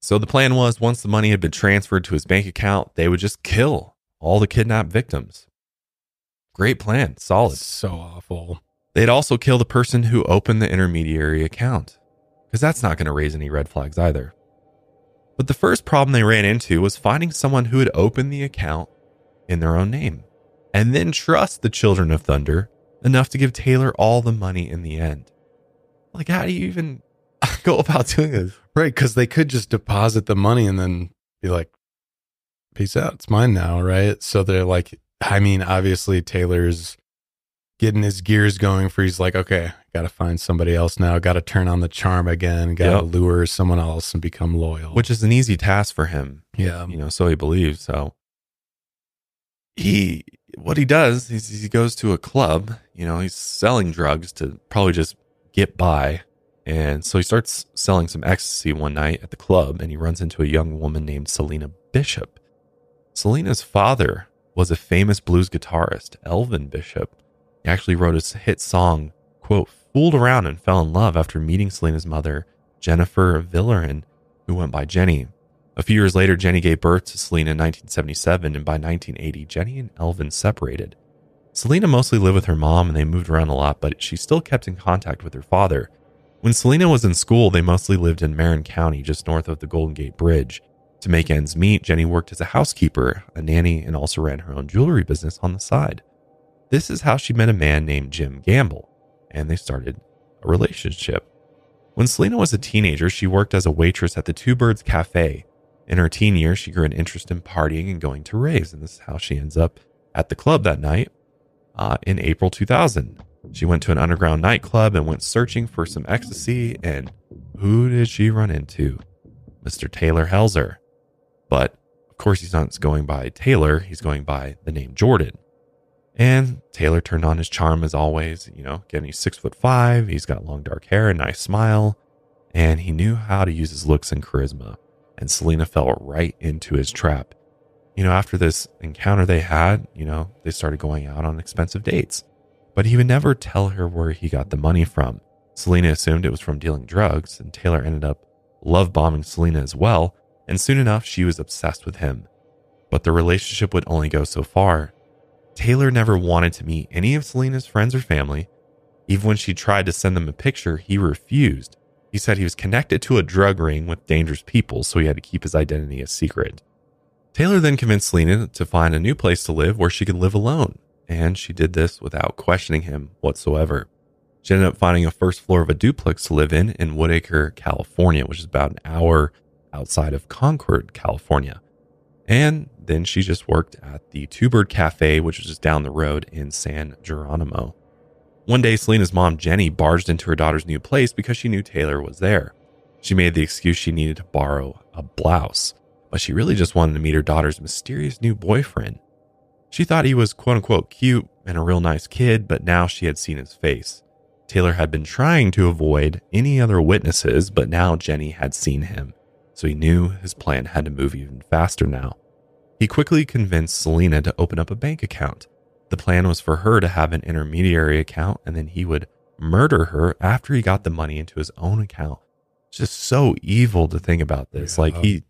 So the plan was once the money had been transferred to his bank account, they would just kill all the kidnapped victims. Great plan, solid. So awful. They'd also kill the person who opened the intermediary account, because that's not going to raise any red flags either. But the first problem they ran into was finding someone who had opened the account in their own name and then trust the Children of Thunder enough to give Taylor all the money in the end. Like, how do you even go about doing this? Right. Because they could just deposit the money and then be like, peace out. It's mine now. Right. So they're like, I mean, obviously, Taylor's getting his gears going for he's like, okay, got to find somebody else now. Got to turn on the charm again. Got to Yep. lure someone else and become loyal. Which is an easy task for him. yeah. you know, so he believes. So he, what he does is he goes to a club. You know, he's selling drugs to probably just get by, and so he starts selling some ecstasy one night at the club, and he runs into a young woman named Selena Bishop. Selena's father was a famous blues guitarist, Elvin Bishop. He actually wrote his hit song, quote, fooled around and fell in love after meeting Selena's mother, Jennifer Villarin, who went by Jenny. A few years later, Jenny gave birth to Selena in 1977, and by 1980, Jenny and Elvin separated. Selena mostly lived with her mom and they moved around a lot, but she still kept in contact with her father. When Selena was in school, they mostly lived in Marin County, just north of the Golden Gate Bridge. To make ends meet, Jenny worked as a housekeeper, a nanny, and also ran her own jewelry business on the side. This is how she met a man named Jim Gamble, and they started a relationship. When Selena was a teenager, she worked as a waitress at the Two Birds Cafe. In her teen years, she grew an interest in partying and going to raves, and this is how she ends up at the club that night uh, in April 2000. She went to an underground nightclub and went searching for some ecstasy, and who did she run into? Mr. Taylor Helzer. But of course, he's not going by Taylor, he's going by the name Jordan. And Taylor turned on his charm as always. You know, again, he's six foot five, he's got long dark hair, a nice smile, and he knew how to use his looks and charisma. And Selena fell right into his trap. You know, after this encounter they had, you know, they started going out on expensive dates. But he would never tell her where he got the money from. Selena assumed it was from dealing drugs, and Taylor ended up love bombing Selena as well. And soon enough, she was obsessed with him. But the relationship would only go so far. Taylor never wanted to meet any of Selena's friends or family. Even when she tried to send them a picture, he refused. He said he was connected to a drug ring with dangerous people, so he had to keep his identity a secret. Taylor then convinced Selena to find a new place to live where she could live alone, and she did this without questioning him whatsoever. She ended up finding a first floor of a duplex to live in in Woodacre, California, which is about an hour outside of Concord, California. And then she just worked at the Two Bird Cafe, which was just down the road in San Geronimo. One day, Selena's mom, Jenny, barged into her daughter's new place because she knew Taylor was there. She made the excuse she needed to borrow a blouse, but she really just wanted to meet her daughter's mysterious new boyfriend. She thought he was quote unquote cute and a real nice kid, but now she had seen his face. Taylor had been trying to avoid any other witnesses, but now Jenny had seen him, so he knew his plan had to move even faster now. He quickly convinced Selena to open up a bank account. The plan was for her to have an intermediary account and then he would murder her after he got the money into his own account. It's just so evil to think about this. Yeah. Like he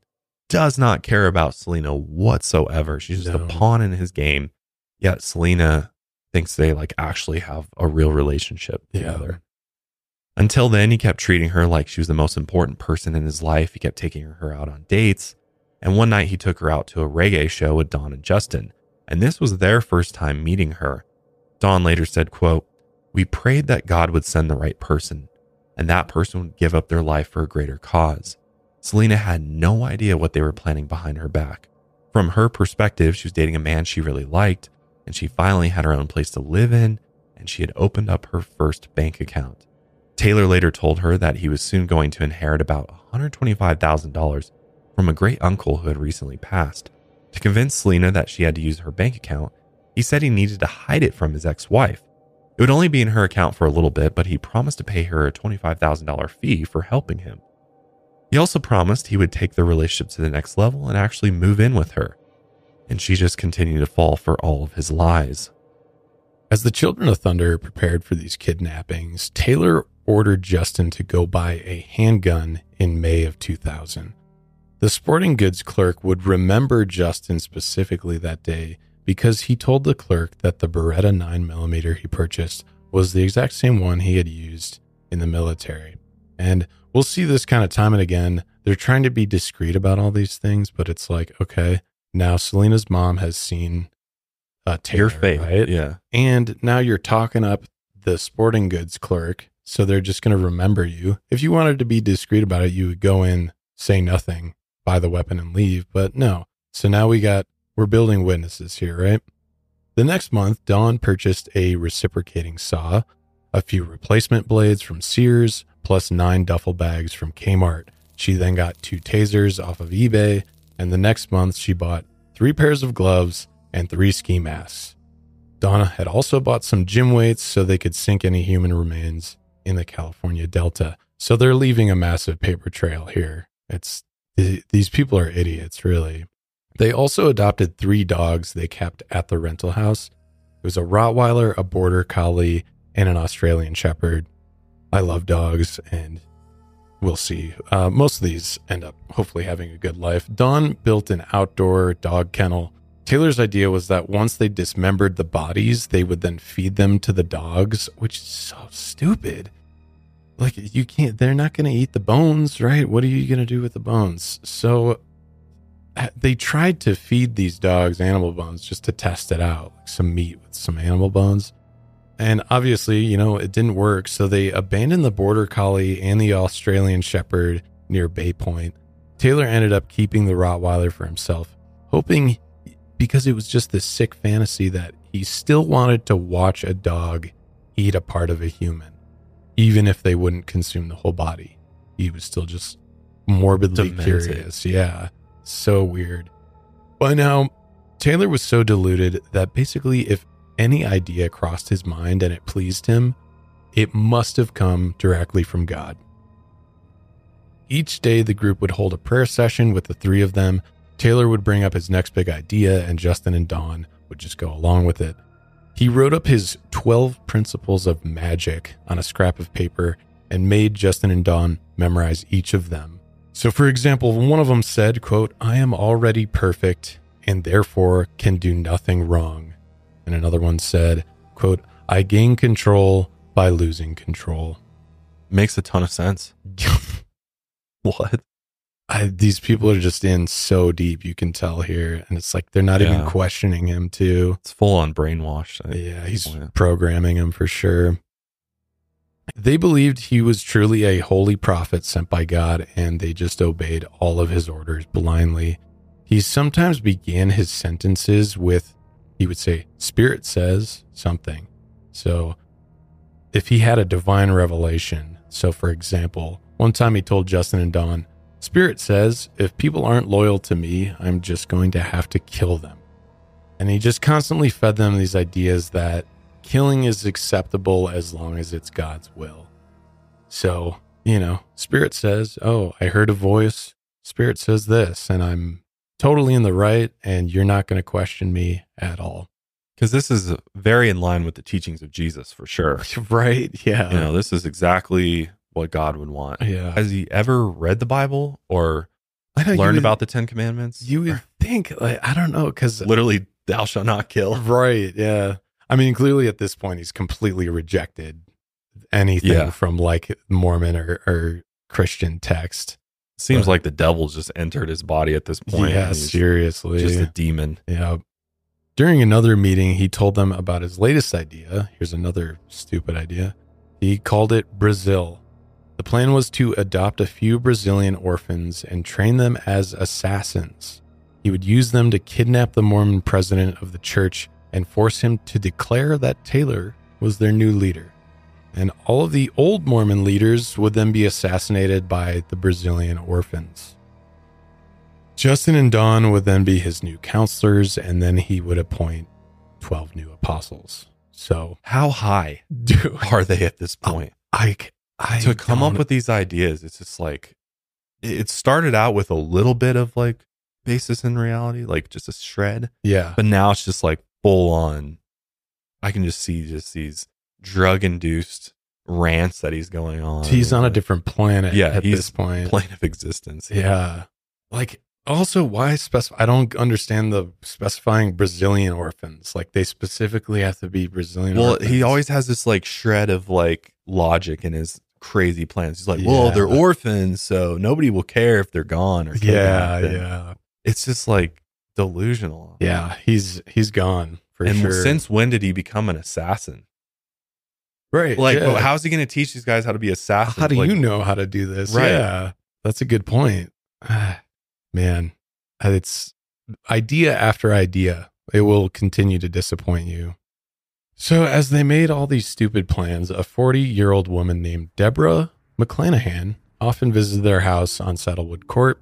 does not care about Selena whatsoever. She's just No. a pawn in his game. Yet Selena thinks they like actually have a real relationship together. Until then, he kept treating her like she was the most important person in his life. He kept taking her out on dates. And one night he took her out to a reggae show with Dawn and Justin. And this was their first time meeting her. Dawn later said, quote, We prayed that God would send the right person, and that person would give up their life for a greater cause. Selena had no idea what they were planning behind her back. From her perspective, she was dating a man she really liked, and she finally had her own place to live in, and she had opened up her first bank account. Taylor later told her that he was soon going to inherit about $125,000 from a great uncle who had recently passed. To convince Selena that she had to use her bank account, he said he needed to hide it from his ex wife. It would only be in her account for a little bit, but he promised to pay her a $25,000 fee for helping him. He also promised he would take the relationship to the next level and actually move in with her. And she just continued to fall for all of his lies. As the Children of Thunder prepared for these kidnappings, Taylor ordered Justin to go buy a handgun in May of 2000. The sporting goods clerk would remember Justin specifically that day because he told the clerk that the Beretta 9mm he purchased was the exact same one he had used in the military. And we'll see this kind of time and again. They're trying to be discreet about all these things, but it's like, okay, now Selena's mom has seen a tear, Your fate. right? Yeah. And now you're talking up the sporting goods clerk. So they're just going to remember you. If you wanted to be discreet about it, you would go in, say nothing, buy the weapon, and leave. But no. So now we got, we're building witnesses here, right? The next month, Dawn purchased a reciprocating saw, a few replacement blades from Sears, plus nine duffel bags from Kmart. She then got two tasers off of eBay. And the next month, she bought three pairs of gloves and three ski masks. Donna had also bought some gym weights so they could sink any human remains in the California Delta. So they're leaving a massive paper trail here. It's these people are idiots, really. They also adopted three dogs they kept at the rental house. It was a Rottweiler, a Border Collie, and an Australian Shepherd. I love dogs, and we'll see. Uh, most of these end up hopefully having a good life. Dawn built an outdoor dog kennel Taylor's idea was that once they dismembered the bodies, they would then feed them to the dogs, which is so stupid. Like you can't they're not going to eat the bones, right? What are you going to do with the bones? So uh, they tried to feed these dogs animal bones just to test it out, like some meat with some animal bones. And obviously, you know, it didn't work, so they abandoned the border collie and the Australian shepherd near Bay Point. Taylor ended up keeping the Rottweiler for himself, hoping because it was just this sick fantasy that he still wanted to watch a dog eat a part of a human, even if they wouldn't consume the whole body. He was still just morbidly Demented. curious. Yeah, so weird. By now, Taylor was so deluded that basically, if any idea crossed his mind and it pleased him, it must have come directly from God. Each day, the group would hold a prayer session with the three of them Taylor would bring up his next big idea, and Justin and Dawn would just go along with it. He wrote up his 12 principles of magic on a scrap of paper and made Justin and Dawn memorize each of them. So for example, one of them said, quote, "I am already perfect and therefore can do nothing wrong." And another one said, quote, "I gain control by losing control." Makes a ton of sense. what? I, these people are just in so deep, you can tell here, and it's like they're not even questioning him too. It's full on brainwashed. Yeah, he's Yeah. programming him for sure. They believed he was truly a holy prophet sent by God, and they just obeyed all of his orders blindly. He sometimes began his sentences with, he would say, Spirit says something. So if he had a divine revelation, so for example, one time he told Justin and Dawn, Spirit says, if people aren't loyal to me, I'm just going to have to kill them. And he just constantly fed them these ideas that killing is acceptable as long as it's God's will. So, you know, Spirit says, Oh, I heard a voice. Spirit says this, and I'm totally in the right, and you're not going to question me at all. Because this is very in line with the teachings of Jesus for sure. Right? Yeah. You know, this is exactly what God would want. yeah. Has he ever read the Bible or I know learned would- about the Ten Commandments? You would think, like, I don't know, because Literally, thou shalt not kill. Right. Yeah. I mean, clearly at this point, he's completely rejected anything Yeah. from like Mormon or, or Christian text. Seems Right. like the devil's just entered his body at this point. yeah, seriously. Just a demon. yeah. During another meeting, he told them about his latest idea. Here's another stupid idea. He called it Brazil. The plan was to adopt a few Brazilian orphans and train them as assassins. He would use them to kidnap the Mormon president of the church and force him to declare that Taylor was their new leader. And all of the old Mormon leaders would then be assassinated by the Brazilian orphans. Justin and Dawn would then be his new counselors, and then he would appoint 12 new apostles. So, How high dude, are they at this point? I, I to come up with these ideas, it's just like it started out with a little bit of like basis in reality, like just a shred, Yeah. but now it's just like full on. I can just see just these drug induced rants that he's going on. He's on a different planet Yeah, at he's this point. plane of existence. Yeah. Like also why specify I don't understand the specifying Brazilian orphans. Like they specifically have to be Brazilian Well, orphans. he always has this like shred of like logic in his crazy plans. He's like, well, they're orphans, so nobody will care if they're gone or Yeah. And yeah. It's just like delusional. Yeah, he's he's gone for and sure. since when did he become an assassin? right. Like, yeah. how's he going to teach these guys how to be assassins? how do Like, you know how to do this? Right. Yeah. That's a good point. Man, it's idea after idea. It will continue to disappoint you. So, as they made all these stupid plans, a 40 year old woman named Deborah McClanahan often visited their house on Saddlewood Court.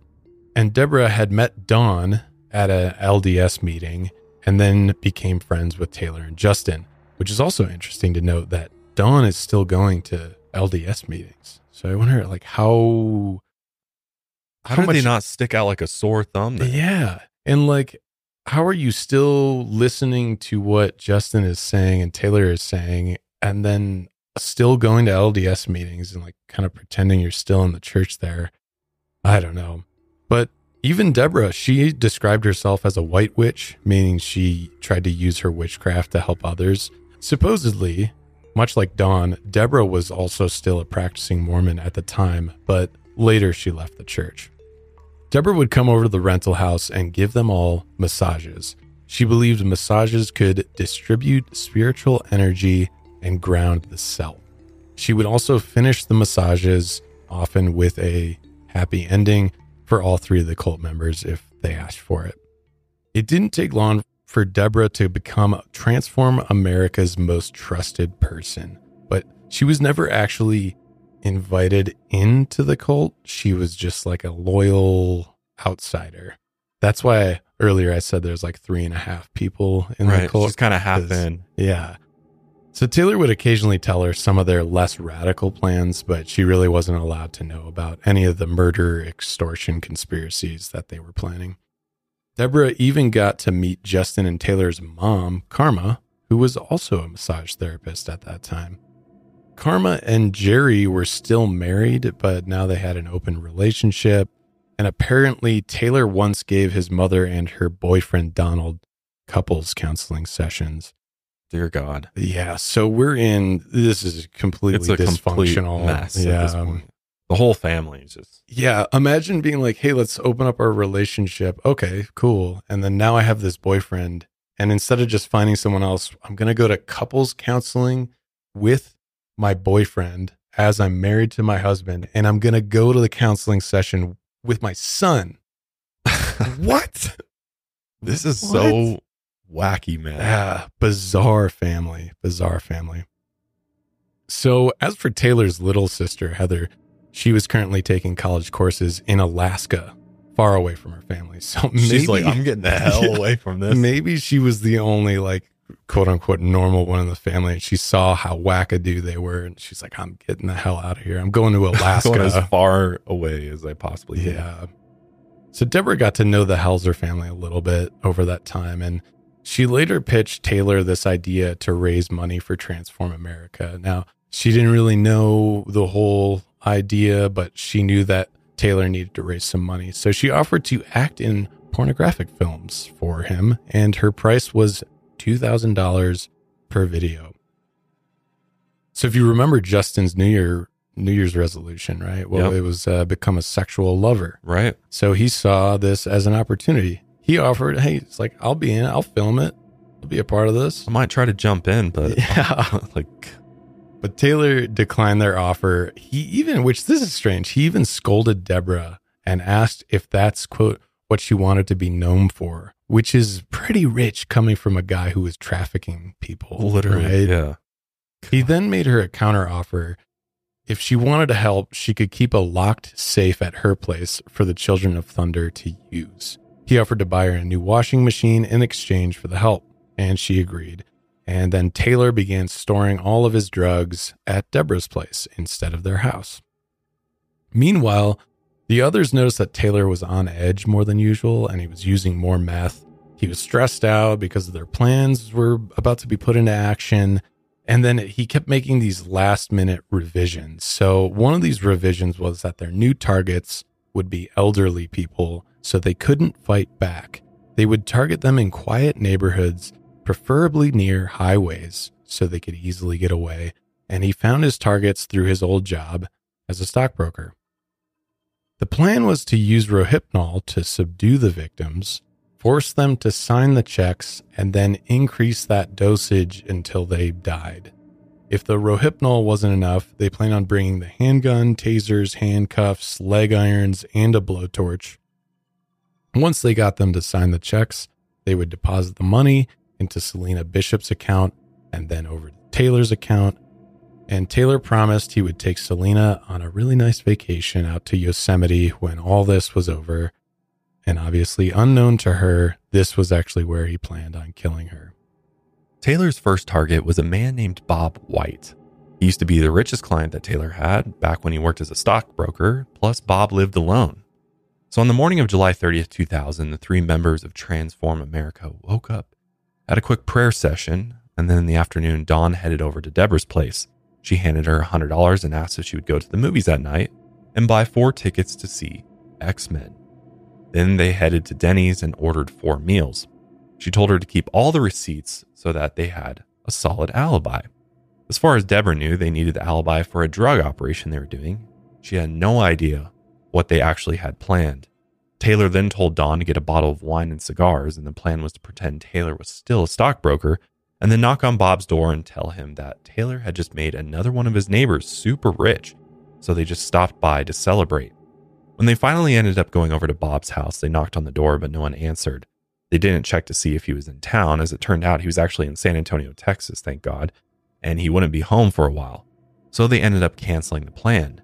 And Deborah had met Dawn at a LDS meeting and then became friends with Taylor and Justin, which is also interesting to note that Dawn is still going to LDS meetings. So I wonder, like, how How, how did they not stick out like a sore thumb? then? Yeah. And like, how are you still listening to what Justin is saying and Taylor is saying, and then still going to LDS meetings and like kind of pretending you're still in the church there? I don't know. But even Deborah, she described herself as a white witch, meaning she tried to use her witchcraft to help others. Supposedly, much like Dawn, Deborah was also still a practicing Mormon at the time, but later she left the church. Deborah would come over to the rental house and give them all massages. She believed massages could distribute spiritual energy and ground the self. She would also finish the massages, often with a happy ending for all three of the cult members if they asked for it. It didn't take long for Deborah to become Transform America's most trusted person, but she was never actually invited into the cult. She was just like a loyal outsider. That's why earlier I said there's like three and a half people in the cult. She's kind of half in. Yeah. So Taylor would occasionally tell her some of their less radical plans, but she really wasn't allowed to know about any of the murder, extortion conspiracies that they were planning. Deborah even got to meet Justin and Taylor's mom, Carma, who was also a massage therapist at that time. Carma and Jerry were still married, but now they had an open relationship. And apparently, Taylor once gave his mother and her boyfriend, Donald, couples counseling sessions. Dear God. Yeah, so we're in. This is completely a complete dysfunctional mess Yeah, at this point. The whole family is just yeah. Imagine being like, "Hey, let's open up our relationship." Okay, cool. And then now I have this boyfriend, and instead of just finding someone else, I'm gonna go to couples counseling with my boyfriend as I'm married to my husband, and I'm gonna go to the counseling session with my son. what? this is What? so wacky, man. Yeah, bizarre family, bizarre family. So, as for Taylor's little sister, Heather, she was currently taking college courses in Alaska, far away from her family. So, maybe, She's like, I'm getting the hell Yeah. away from this. maybe she was the only, like, quote unquote, normal one in the family. And she saw how wackadoo they were. And she's like, I'm getting the hell out of here. I'm going to Alaska. Going as far away as I possibly can. Yeah. So Deborah got to know the Helzer family a little bit over that time, and she later pitched Taylor this idea to raise money for Transform America. Now, she didn't really know the whole idea, but she knew that Taylor needed to raise some money. So she offered to act in pornographic films for him, and her price was $2,000 per video. So if you remember Justin's New Year New Year's resolution, right? Well, Yep. it was uh, become a sexual lover. Right. So he saw this as an opportunity. He offered, "Hey, it's like I'll be in. I'll film it, I'll be a part of this." I might try to jump in, but Yeah. like But Taylor declined their offer. He even, which this is strange, he even scolded Deborah and asked if that's quote what she wanted to be known for, which is pretty rich coming from a guy who was trafficking people. literally, right? yeah. He then made her a counter offer. If she wanted to help, she could keep a locked safe at her place for the Children of Thunder to use. He offered to buy her a new washing machine in exchange for the help, and she agreed. And then Taylor began storing all of his drugs at Deborah's place instead of their house. Meanwhile, The others noticed that Taylor was on edge more than usual and he was using more meth. He was stressed out because their plans were about to be put into action. And then he kept making these last minute revisions. So, one of these revisions was that their new targets would be elderly people so they couldn't fight back. They would target them in quiet neighborhoods, preferably near highways, so they could easily get away. And he found his targets through his old job as a stockbroker. The plan was to use Rohypnol to subdue the victims, force them to sign the checks, and then increase that dosage until they died. If the Rohypnol wasn't enough, they planned on bringing the handgun, tasers, handcuffs, leg irons, and a blowtorch. Once they got them to sign the checks, they would deposit the money into Selena Bishop's account and then over to Taylor's account. And Taylor promised he would take Selena on a really nice vacation out to Yosemite when all this was over. And obviously, unknown to her, this was actually where he planned on killing her. Taylor's first target was a man named Bob White. He used to be the richest client that Taylor had back when he worked as a stockbroker, plus, Bob lived alone. So, on the morning of July 30th, 2000, the three members of Transform America woke up, had a quick prayer session, and then in the afternoon, Dawn headed over to Deborah's place. She handed her $100 and asked if she would go to the movies that night and buy four tickets to see X Men. Then they headed to Denny's and ordered four meals. She told her to keep all the receipts so that they had a solid alibi. As far as Deborah knew, they needed the alibi for a drug operation they were doing. She had no idea what they actually had planned. Taylor then told Dawn to get a bottle of wine and cigars, and the plan was to pretend Taylor was still a stockbroker and then knock on Bob's door and tell him that Taylor had just made another one of his neighbors super rich, so they just stopped by to celebrate. When they finally ended up going over to Bob's house, they knocked on the door, but no one answered. They didn't check to see if he was in town. As it turned out, he was actually in San Antonio, Texas, thank God, and he wouldn't be home for a while. So they ended up canceling the plan.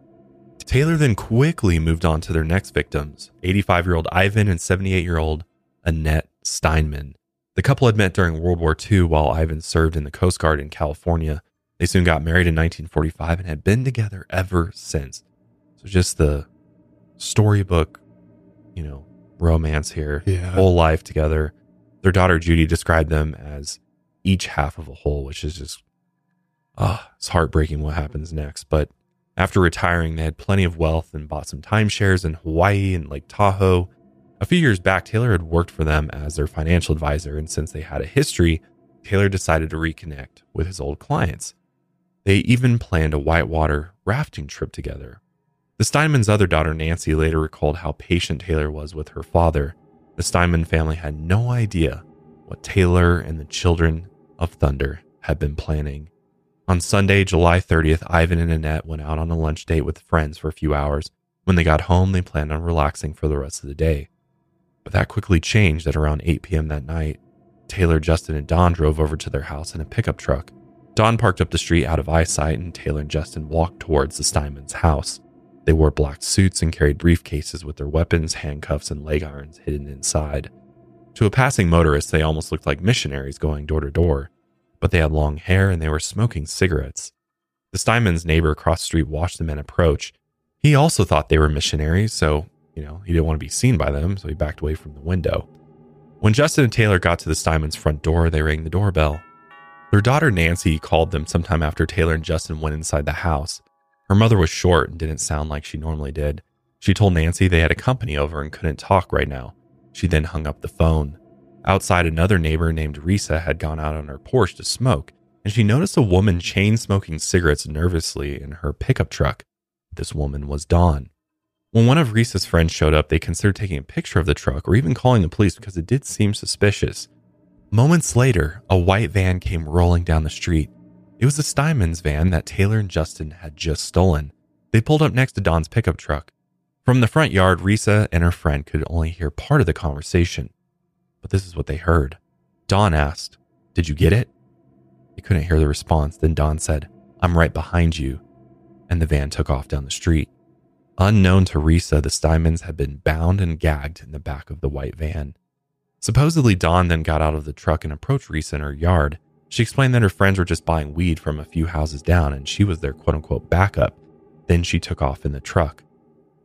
Taylor then quickly moved on to their next victims 85 year old Ivan and 78 year old Annette Steinman. The couple had met during World War II while Ivan served in the Coast Guard in California. They soon got married in 1945 and had been together ever since. So just the storybook, you know, romance here, Yeah. whole life together. Their daughter Judy described them as each half of a whole, which is just, ah, it's heartbreaking what happens next. But after retiring, they had plenty of wealth and bought some timeshares in Hawaii and Lake Tahoe. A few years back, Taylor had worked for them as their financial advisor, and since they had a history, Taylor decided to reconnect with his old clients. They even planned a whitewater rafting trip together. The Steinman's other daughter, Nancy, later recalled how patient Taylor was with her father. The Steinman family had no idea what Taylor and the children of Thunder had been planning. On Sunday, July 30th, Ivan and Annette went out on a lunch date with friends for a few hours. When they got home, they planned on relaxing for the rest of the day. But that quickly changed at around 8 p.m. that night. Taylor, Justin, and Dawn drove over to their house in a pickup truck. Dawn parked up the street out of eyesight, and Taylor and Justin walked towards the Steinman's house. They wore black suits and carried briefcases with their weapons, handcuffs, and leg irons hidden inside. To a passing motorist, they almost looked like missionaries going door to door, but they had long hair and they were smoking cigarettes. The Steinman's neighbor across the street watched the men approach. He also thought they were missionaries, so, you know, he didn't want to be seen by them, so he backed away from the window. When Justin and Taylor got to the Steinman's front door, they rang the doorbell. Their daughter Nancy called them sometime after Taylor and Justin went inside the house. Her mother was short and didn't sound like she normally did. She told Nancy they had a company over and couldn't talk right now. She then hung up the phone. Outside, another neighbor named Risa had gone out on her porch to smoke, and she noticed a woman chain smoking cigarettes nervously in her pickup truck. This woman was Dawn. When one of Risa's friends showed up, they considered taking a picture of the truck or even calling the police because it did seem suspicious. Moments later, a white van came rolling down the street. It was the Steinman's van that Taylor and Justin had just stolen. They pulled up next to Dawn's pickup truck. From the front yard, Risa and her friend could only hear part of the conversation. But this is what they heard. Dawn asked, Did you get it? They couldn't hear the response. Then Dawn said, I'm right behind you. And the van took off down the street. Unknown to Risa, the Steinmans had been bound and gagged in the back of the white van. Supposedly, Dawn then got out of the truck and approached Risa in her yard. She explained that her friends were just buying weed from a few houses down and she was their quote unquote backup. Then she took off in the truck.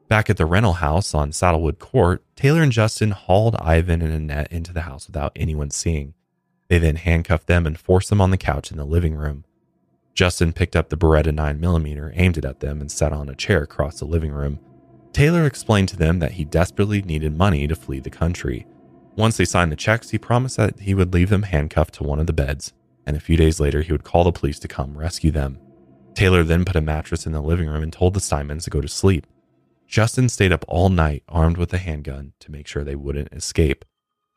Back at the rental house on Saddlewood Court, Taylor and Justin hauled Ivan and Annette into the house without anyone seeing. They then handcuffed them and forced them on the couch in the living room. Justin picked up the Beretta 9mm, aimed it at them, and sat on a chair across the living room. Taylor explained to them that he desperately needed money to flee the country. Once they signed the checks, he promised that he would leave them handcuffed to one of the beds, and a few days later, he would call the police to come rescue them. Taylor then put a mattress in the living room and told the Steinmans to go to sleep. Justin stayed up all night armed with a handgun to make sure they wouldn't escape.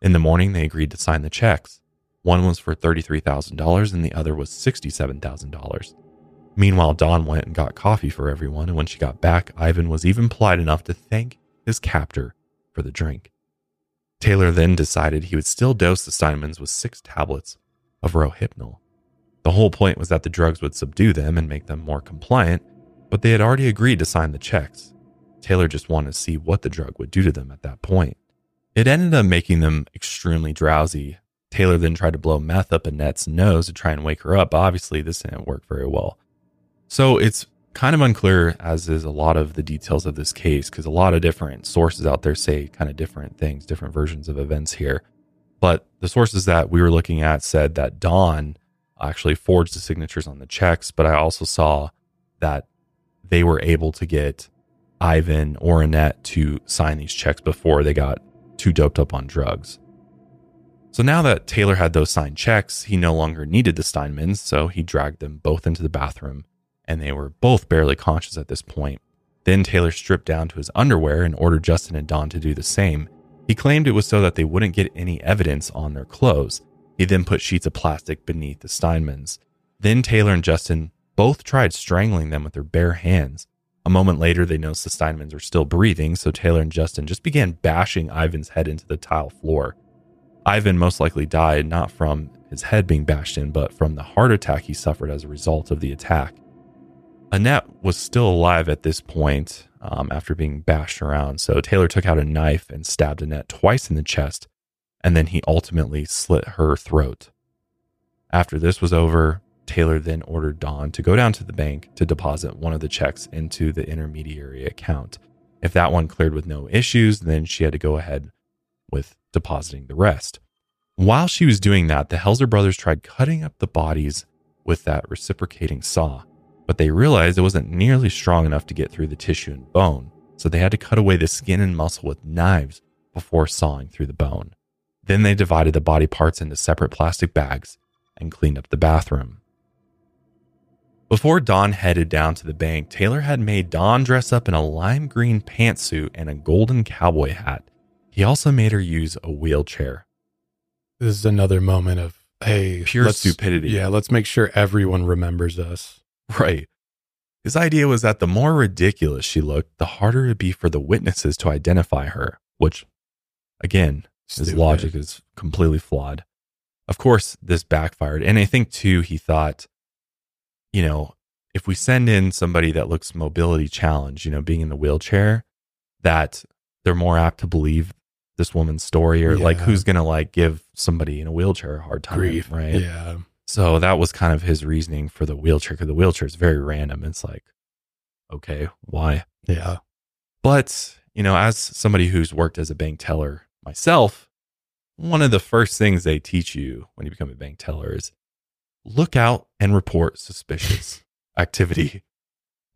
In the morning, they agreed to sign the checks. One was for $33,000 and the other was $67,000. Meanwhile, Dawn went and got coffee for everyone, and when she got back, Ivan was even polite enough to thank his captor for the drink. Taylor then decided he would still dose the Steinmans with six tablets of Rohypnol. The whole point was that the drugs would subdue them and make them more compliant, but they had already agreed to sign the checks. Taylor just wanted to see what the drug would do to them at that point. It ended up making them extremely drowsy. Taylor then tried to blow meth up Annette's nose to try and wake her up, obviously this didn't work very well. So it's kind of unclear, as is a lot of the details of this case, because a lot of different sources out there say kind of different things, different versions of events here. But the sources that we were looking at said that Dawn actually forged the signatures on the checks, but I also saw that they were able to get Ivan or Annette to sign these checks before they got too doped up on drugs. So now that Taylor had those signed checks, he no longer needed the Steinmans, so he dragged them both into the bathroom, and they were both barely conscious at this point. Then Taylor stripped down to his underwear and ordered Justin and Dawn to do the same. He claimed it was so that they wouldn't get any evidence on their clothes. He then put sheets of plastic beneath the Steinmans. Then Taylor and Justin both tried strangling them with their bare hands. A moment later, they noticed the Steinmans were still breathing, so Taylor and Justin just began bashing Ivan's head into the tile floor. Ivan most likely died not from his head being bashed in, but from the heart attack he suffered as a result of the attack. Annette was still alive at this point um, after being bashed around, so Taylor took out a knife and stabbed Annette twice in the chest, and then he ultimately slit her throat. After this was over, Taylor then ordered Dawn to go down to the bank to deposit one of the checks into the intermediary account. If that one cleared with no issues, then she had to go ahead with depositing the rest. While she was doing that, the Helzer brothers tried cutting up the bodies with that reciprocating saw, but they realized it wasn't nearly strong enough to get through the tissue and bone, so they had to cut away the skin and muscle with knives before sawing through the bone. Then they divided the body parts into separate plastic bags and cleaned up the bathroom. Before Dawn headed down to the bank, Taylor had made Dawn dress up in a lime green pantsuit and a golden cowboy hat. He also made her use a wheelchair. This is another moment of hey, Pure stupidity. Yeah, let's make sure everyone remembers us. Right. His idea was that the more ridiculous she looked, the harder it'd be for the witnesses to identify her, which, again, his logic is completely flawed. Of course, this backfired. And I think, too, he thought, you know, if we send in somebody that looks mobility challenged, you know, being in the wheelchair, that they're more apt to believe this woman's story or like who's to like give somebody in a wheelchair a hard time, Grief, right? Yeah, So that was kind of his reasoning for the wheelchair because the wheelchair is very random. It's like, okay, why? yeah. But, you know, as somebody who's worked as a bank teller myself, one of the first things they teach you when you become a bank teller is look out and report suspicious activity.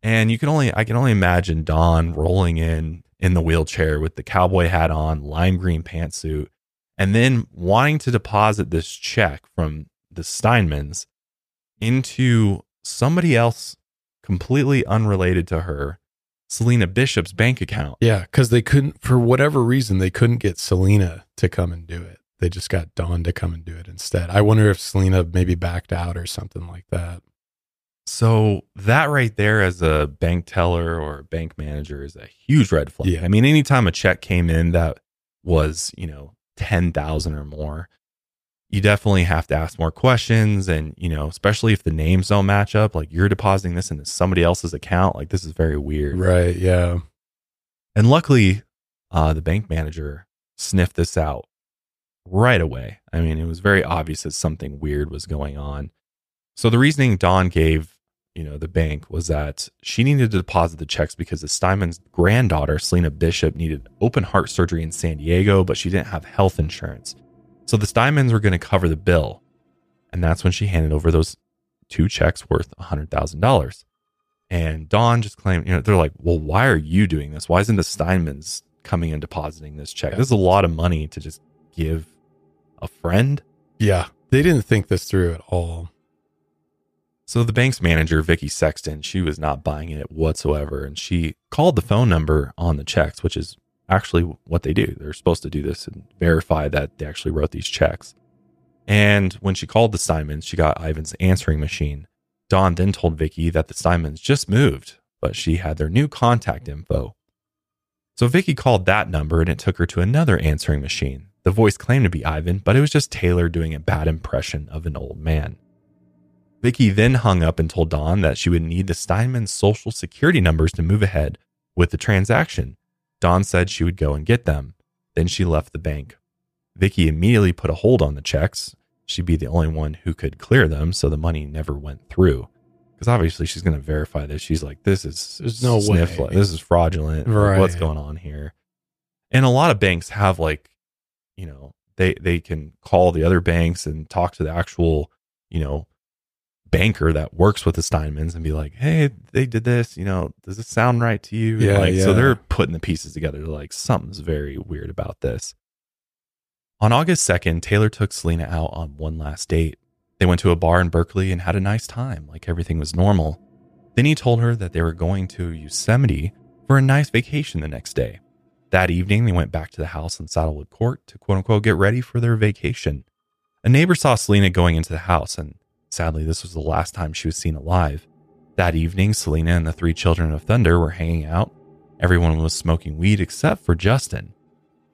And you can only, I can only imagine Dawn rolling in in the wheelchair with the cowboy hat on, lime green pantsuit, and then wanting to deposit this check from the Steinmans into somebody else completely unrelated to her, Selena Bishop's bank account. Yeah, because they couldn't, for whatever reason, they couldn't get Selena to come and do it. They just got Dawn to come and do it instead. I wonder if Selena maybe backed out or something like that. So that right there as a bank teller or a bank manager is a huge red flag. Yeah. I mean, anytime a check came in that was, you know, 10,000 or more, you definitely have to ask more questions. And, you know, especially if the names don't match up, like you're depositing this into somebody else's account, like this is very weird. Right. Yeah. And luckily, uh, the bank manager sniffed this out right away. I mean, it was very obvious that something weird was going on. So the reasoning Dawn gave you know, the bank was that she needed to deposit the checks because the Steinman's granddaughter, Selena Bishop, needed open heart surgery in San Diego, but she didn't have health insurance. So the Steinmans were going to cover the bill. And that's when she handed over those two checks worth $100,000. And Dawn just claimed, you know, they're like, well, why are you doing this? Why isn't the Steinmans coming and depositing this check? This is a lot of money to just give a friend. Yeah. They didn't think this through at all. So the bank's manager, Vicky Sexton, she was not buying it whatsoever. And she called the phone number on the checks, which is actually what they do. They're supposed to do this and verify that they actually wrote these checks. And when she called the Simons, she got Ivan's answering machine. Dawn then told Vicky that the Simons just moved, but she had their new contact info. So Vicky called that number and it took her to another answering machine. The voice claimed to be Ivan, but it was just Taylor doing a bad impression of an old man. Vicky then hung up and told Dawn that she would need the Steinman's social security numbers to move ahead with the transaction. Dawn said she would go and get them. Then she left the bank. Vicky immediately put a hold on the checks. She'd be the only one who could clear them, so the money never went through. Because obviously she's going to verify this. She's like, "This is There's no sniff- way. This is fraudulent. Like, Right. What's going on here?" And a lot of banks have like, you know, they they can call the other banks and talk to the actual, you know, banker that works with the Steinmans and be like, "Hey, they did this. You know, does this sound right to you?" Yeah, like, So they're putting the pieces together. They're like, something's very weird about this. On August 2nd, Taylor took Selena out on one last date. They went to a bar in Berkeley and had a nice time, like everything was normal. Then he told her that they were going to Yosemite for a nice vacation the next day. That evening, they went back to the house in Saddlewood Court to quote unquote get ready for their vacation. A neighbor saw Selena going into the house, and sadly, this was the last time she was seen alive. That evening, Selena and the three children of Thunder were hanging out. Everyone was smoking weed except for Justin.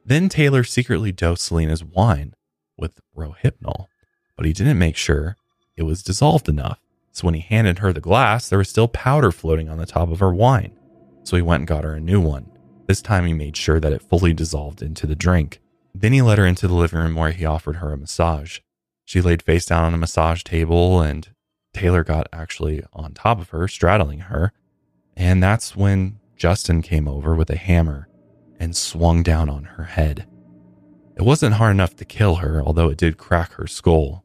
Then Taylor secretly dosed Selena's wine with Rohypnol, but he didn't make sure it was dissolved enough. So when he handed her the glass, there was still powder floating on the top of her wine. So he went and got her a new one. This time he made sure that it fully dissolved into the drink. Then he led her into the living room where he offered her a massage. She laid face down on a massage table, and Taylor got actually on top of her, straddling her. And that's when Justin came over with a hammer and swung down on her head. It wasn't hard enough to kill her, although it did crack her skull,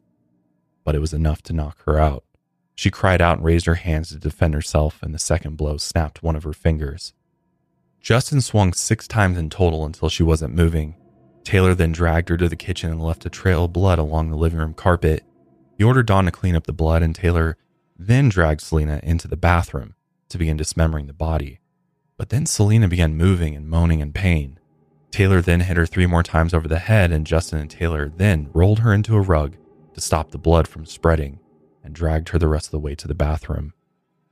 but it was enough to knock her out. She cried out and raised her hands to defend herself, and the second blow snapped one of her fingers. Justin swung six times in total until she wasn't moving. Taylor then dragged her to the kitchen and left a trail of blood along the living room carpet. He ordered Dawn to clean up the blood, and Taylor then dragged Selena into the bathroom to begin dismembering the body. But then Selena began moving and moaning in pain. Taylor then hit her three more times over the head, and Justin and Taylor then rolled her into a rug to stop the blood from spreading and dragged her the rest of the way to the bathroom.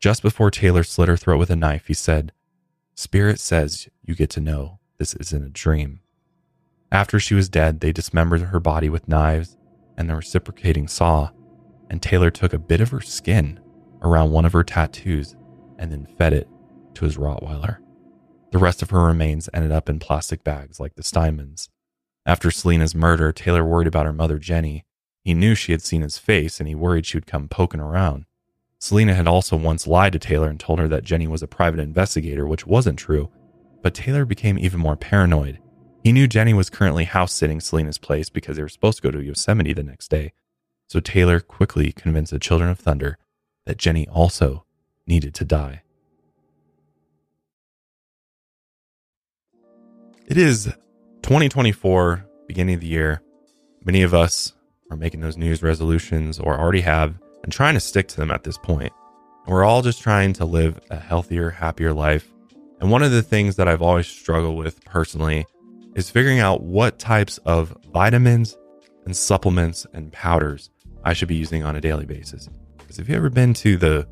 Just before Taylor slit her throat with a knife, he said, Spirit says you get to know this isn't a dream. After she was dead, they dismembered her body with knives and the reciprocating saw, and Taylor took a bit of her skin around one of her tattoos and then fed it to his Rottweiler. The rest of her remains ended up in plastic bags like the Steinmans. After Selena's murder, Taylor worried about her mother, Jenny. He knew she had seen his face and he worried she would come poking around. Selena had also once lied to Taylor and told her that Jenny was a private investigator, which wasn't true, but Taylor became even more paranoid. He knew Jenny was currently house sitting Selena's place because they were supposed to go to Yosemite the next day. So Taylor quickly convinced the Children of Thunder that Jenny also needed to die. It is 2024, beginning of the year. Many of us are making those New Year's resolutions or already have and trying to stick to them at this point. We're all just trying to live a healthier, happier life. And one of the things that I've always struggled with personally is figuring out what types of vitamins and supplements and powders I should be using on a daily basis. Because have you ever been to the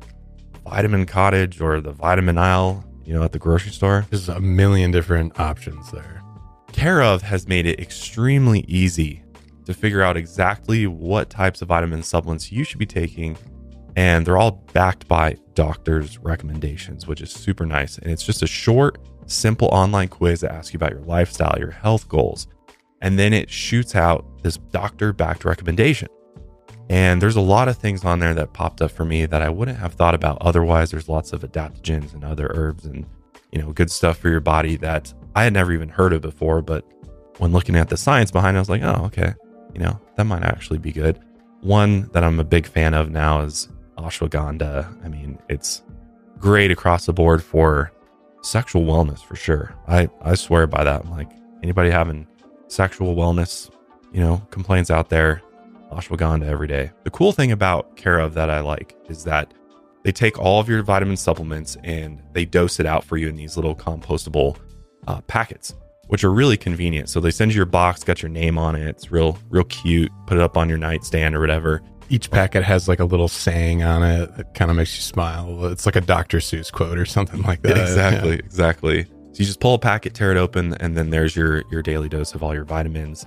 vitamin cottage or the vitamin aisle, you know, at the grocery store? There's a million different options there. Care of has made it extremely easy to figure out exactly what types of vitamin supplements you should be taking. And they're all backed by doctors' recommendations, which is super nice. And it's just a short, simple online quiz that asks you about your lifestyle, your health goals. And then it shoots out this doctor backed recommendation. And there's a lot of things on there that popped up for me that I wouldn't have thought about otherwise. There's lots of adaptogens and other herbs and, you know, good stuff for your body that I had never even heard of before. But when looking at the science behind it, I was like, oh, okay, you know, that might actually be good. One that I'm a big fan of now is ashwagandha. I mean, it's great across the board for sexual wellness for sure. I, I swear by that. Like, anybody having sexual wellness, you know, complaints out there, ashwagandha every day. The cool thing about Care of that I like is that they take all of your vitamin supplements and they dose it out for you in these little compostable uh, packets, which are really convenient. So they send you your box, got your name on it. It's real, real cute. Put it up on your nightstand or whatever. Each packet has like a little saying on it that kind of makes you smile. It's like a Dr. Seuss quote or something like that. exactly, Yeah. exactly. So you just pull a packet, tear it open, and then there's your your daily dose of all your vitamins.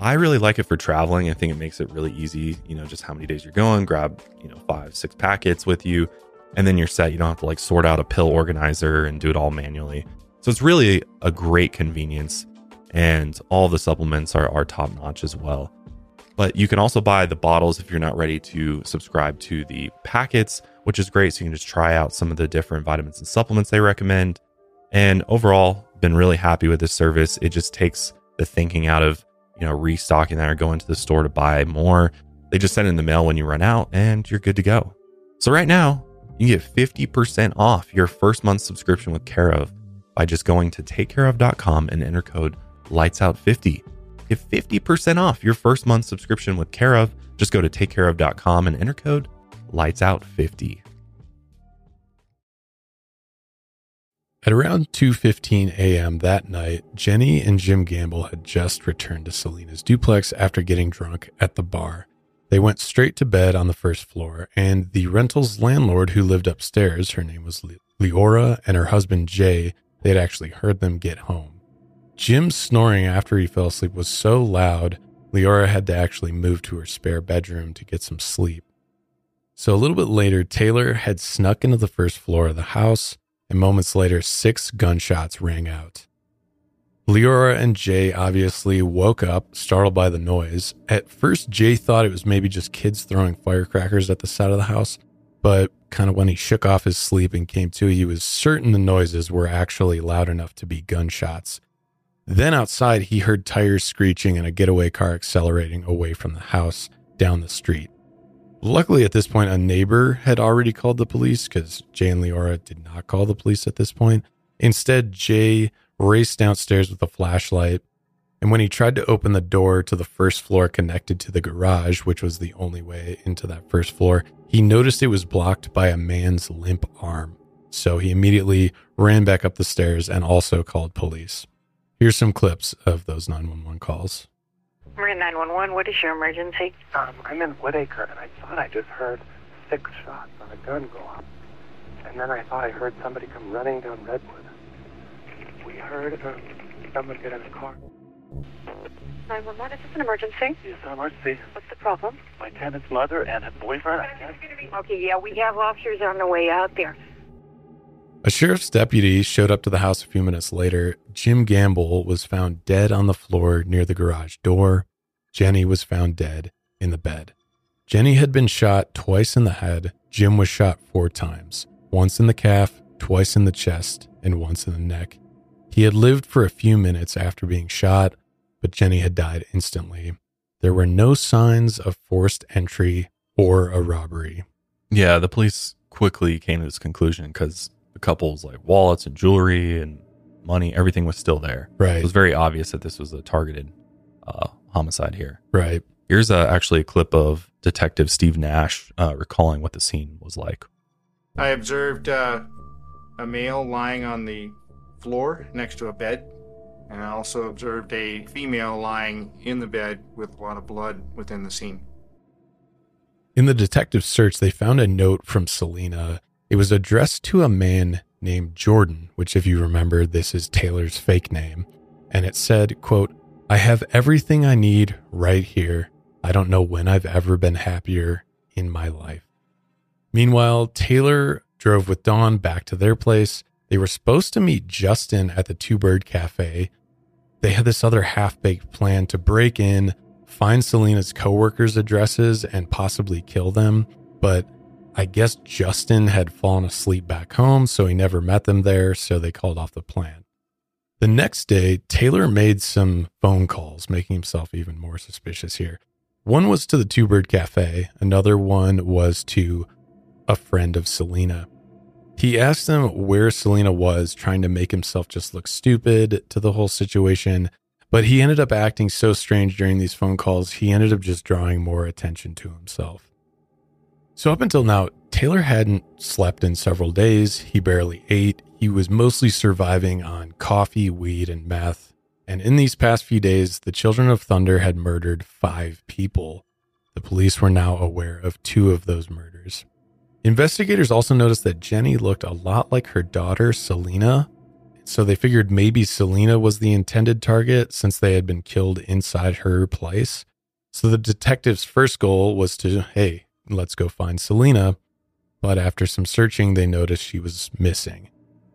I really like it for traveling. I think it makes it really easy. You know, just how many days you're going. Grab you know five, six packets with you, and then you're set. You don't have to like sort out a pill organizer and do it all manually. So it's really a great convenience, and all the supplements are are top notch as well. But you can also buy the bottles if you're not ready to subscribe to the packets, which is great. So you can just try out some of the different vitamins and supplements they recommend. And overall, been really happy with this service. It just takes the thinking out of, you know, restocking that or going to the store to buy more. They just send in the mail when you run out and you're good to go. So right now, you get 50% off your first month subscription with Care of by just going to takecareof.com and enter code lightsout50. Get 50% off your first month subscription with Care of. Just go to takecareof.com and enter code lightsout50. At around 2:15 a.m. that night, Jenny and Jim Gamble had just returned to Selena's duplex after getting drunk at the bar. They went straight to bed on the first floor, and the rental's landlord who lived upstairs, her name was Le- Leora, and her husband Jay, they had actually heard them get home. Jim's snoring after he fell asleep was so loud, Leora had to actually move to her spare bedroom to get some sleep. So a little bit later, Taylor had snuck into the first floor of the house, and moments later, six gunshots rang out. Leora and Jay obviously woke up, startled by the noise. At first, Jay thought it was maybe just kids throwing firecrackers at the side of the house, but kind of when he shook off his sleep and came to, he was certain the noises were actually loud enough to be gunshots. Then outside, he heard tires screeching and a getaway car accelerating away from the house down the street. Luckily, at this point, a neighbor had already called the police because Jay and Leora did not call the police at this point. Instead, Jay raced downstairs with a flashlight. And when he tried to open the door to the first floor connected to the garage, which was the only way into that first floor, he noticed it was blocked by a man's limp arm. So he immediately ran back up the stairs and also called police. Here's some clips of those 911 calls. Marin 911, what is your emergency? Um, I'm in Woodacre, and I thought I just heard six shots on a gun go off. And then I thought I heard somebody come running down Redwood. We heard uh, someone get in a car. 911, is this an emergency? Yes, an emergency. What's the problem? My tenant's mother and her boyfriend, I guess. Okay, yeah, we have officers on the way out there. A sheriff's deputy showed up to the house a few minutes later. Jim Gamble was found dead on the floor near the garage door. Jenny was found dead in the bed. Jenny had been shot twice in the head. Jim was shot four times once in the calf, twice in the chest, and once in the neck. He had lived for a few minutes after being shot, but Jenny had died instantly. There were no signs of forced entry or a robbery. Yeah, the police quickly came to this conclusion because the couple's like wallets and jewelry and money, everything was still there. Right. It was very obvious that this was a targeted uh, homicide here. Right. Here's uh, actually a clip of Detective Steve Nash uh, recalling what the scene was like. I observed uh, a male lying on the floor next to a bed, and I also observed a female lying in the bed with a lot of blood within the scene. In the detective search, they found a note from Selena. It was addressed to a man named Jordan, which, if you remember, this is Taylor's fake name. And it said, quote, I have everything I need right here. I don't know when I've ever been happier in my life. Meanwhile, Taylor drove with Dawn back to their place. They were supposed to meet Justin at the Two Bird Cafe. They had this other half baked plan to break in, find Selena's coworkers' addresses and possibly kill them, but I guess Justin had fallen asleep back home, so he never met them there, so they called off the plan. The next day, Taylor made some phone calls, making himself even more suspicious here. One was to the Two Bird Cafe, another one was to a friend of Selena. He asked them where Selena was, trying to make himself just look stupid to the whole situation. But he ended up acting so strange during these phone calls, he ended up just drawing more attention to himself. So, up until now, Taylor hadn't slept in several days. He barely ate. He was mostly surviving on coffee, weed, and meth. And in these past few days, the Children of Thunder had murdered five people. The police were now aware of two of those murders. Investigators also noticed that Jenny looked a lot like her daughter, Selena. So they figured maybe Selena was the intended target since they had been killed inside her place. So the detective's first goal was to, hey, let's go find Selena. But after some searching, they noticed she was missing.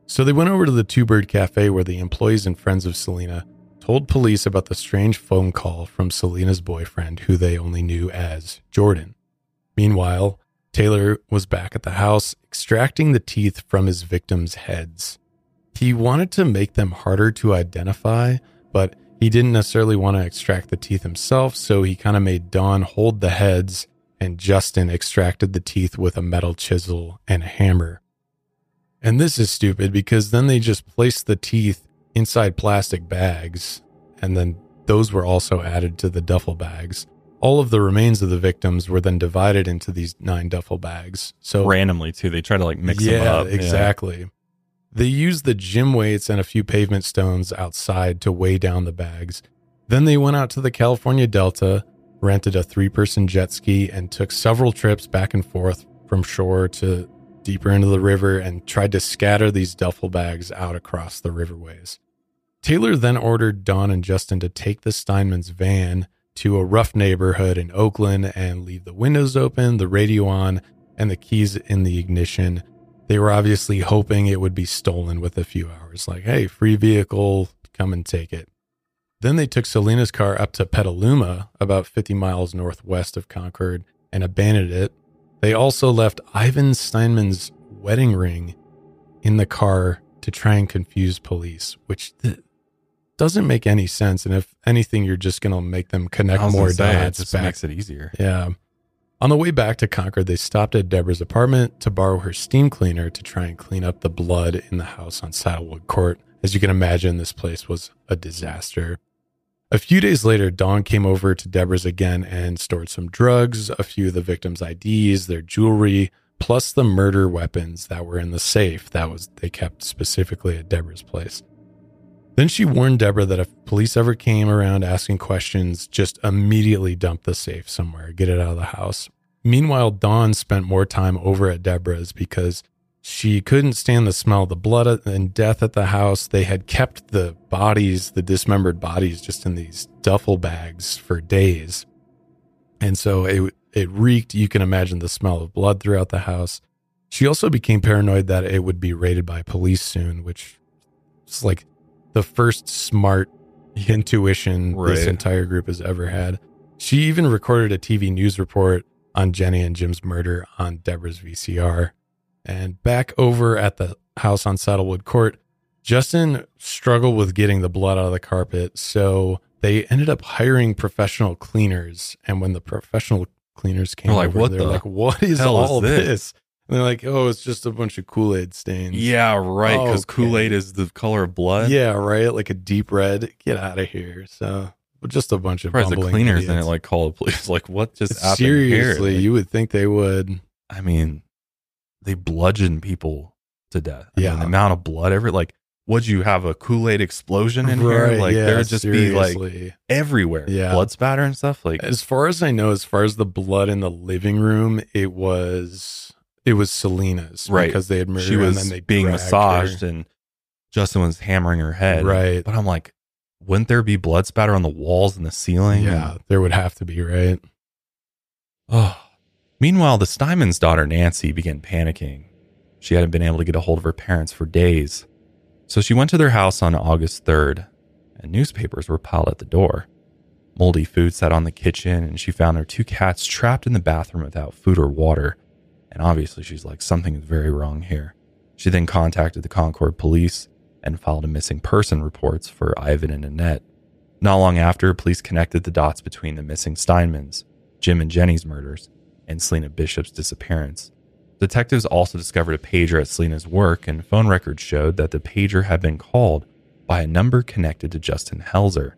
So they went over to the Two Bird Cafe where the employees and friends of Selena told police about the strange phone call from Selena's boyfriend, who they only knew as Jordan. Meanwhile, Taylor was back at the house extracting the teeth from his victims' heads. He wanted to make them harder to identify, but he didn't necessarily want to extract the teeth himself, so he kind of made Dawn hold the heads and Justin extracted the teeth with a metal chisel and a hammer. And this is stupid because then they just placed the teeth inside plastic bags, and then those were also added to the duffel bags. All of the remains of the victims were then divided into these nine duffel bags. So randomly too. They try to like mix yeah, them up. Exactly. They used the gym weights and a few pavement stones outside to weigh down the bags. Then they went out to the California Delta, rented a three person jet ski, and took several trips back and forth from shore to deeper into the river and tried to scatter these duffel bags out across the riverways. Taylor then ordered Dawn and Justin to take the Steinman's van to a rough neighborhood in Oakland and leave the windows open, the radio on, and the keys in the ignition. They were obviously hoping it would be stolen with a few hours. Like, hey, free vehicle, come and take it. Then they took Selena's car up to Petaluma, about 50 miles northwest of Concord, and abandoned it. They also left Ivan Steinman's wedding ring in the car to try and confuse police, which th- doesn't make any sense. And if anything, you're just going to make them connect more say, it dots. just back. makes it easier. Yeah. On the way back to Concord, they stopped at Deborah's apartment to borrow her steam cleaner to try and clean up the blood in the house on Saddlewood Court. As you can imagine, this place was a disaster. A few days later, Dawn came over to Deborah's again and stored some drugs, a few of the victims' IDs, their jewelry, plus the murder weapons that were in the safe that was they kept specifically at Deborah's place. Then she warned Deborah that if police ever came around asking questions, just immediately dump the safe somewhere, get it out of the house. Meanwhile, Dawn spent more time over at Deborah's because she couldn't stand the smell of the blood and death at the house. They had kept the bodies, the dismembered bodies, just in these duffel bags for days. And so it, it reeked. You can imagine the smell of blood throughout the house. She also became paranoid that it would be raided by police soon, which is like the first smart intuition this entire group has ever had. She even recorded a TV news report on Jenny and Jim's murder on Deborah's VCR. And back over at the house on Saddlewood Court, Justin struggled with getting the blood out of the carpet. So they ended up hiring professional cleaners. And when the professional cleaners came They're like, over, "What they're the like, what is hell is all this?" this? And they're like, oh, it's just a bunch of Kool Aid stains. Yeah, right. Oh, because Okay. Kool Aid is the color of blood. Yeah, right. Like a deep red. Get out of here. So, just a bunch of the cleaners idiots. like call the police. Like, what just happened? Seriously, Like, you would think they would. I mean, they bludgeon people to death. I mean, Yeah. the amount of blood every Like, would you have a Kool Aid explosion in here? Like, yeah, there would just be like everywhere. Yeah. blood spatter and stuff. Like, As far as I know, as far as the blood in the living room, it was it was Selena's, Right. Because they had murdered she her was and then they being massaged her. and Justin was hammering her head. Right. But I'm like, wouldn't there be blood spatter on the walls and the ceiling? Yeah, there would have to be, right? Oh. Meanwhile, the Steinman's daughter, Nancy, began panicking. She hadn't been able to get a hold of her parents for days. So she went to their house on August 3rd, and newspapers were piled at the door. Moldy food sat on the kitchen, and she found her two cats trapped in the bathroom without food or water. And obviously, she's like, something is very wrong here. She then contacted the Concord police and filed a missing person reports for Ivan and Annette. Not long after, police connected the dots between the missing Steinmans, Jim and Jenny's murders, and Selena Bishop's disappearance. Detectives also discovered a pager at Selena's work, and phone records showed that the pager had been called by a number connected to Justin Helzer.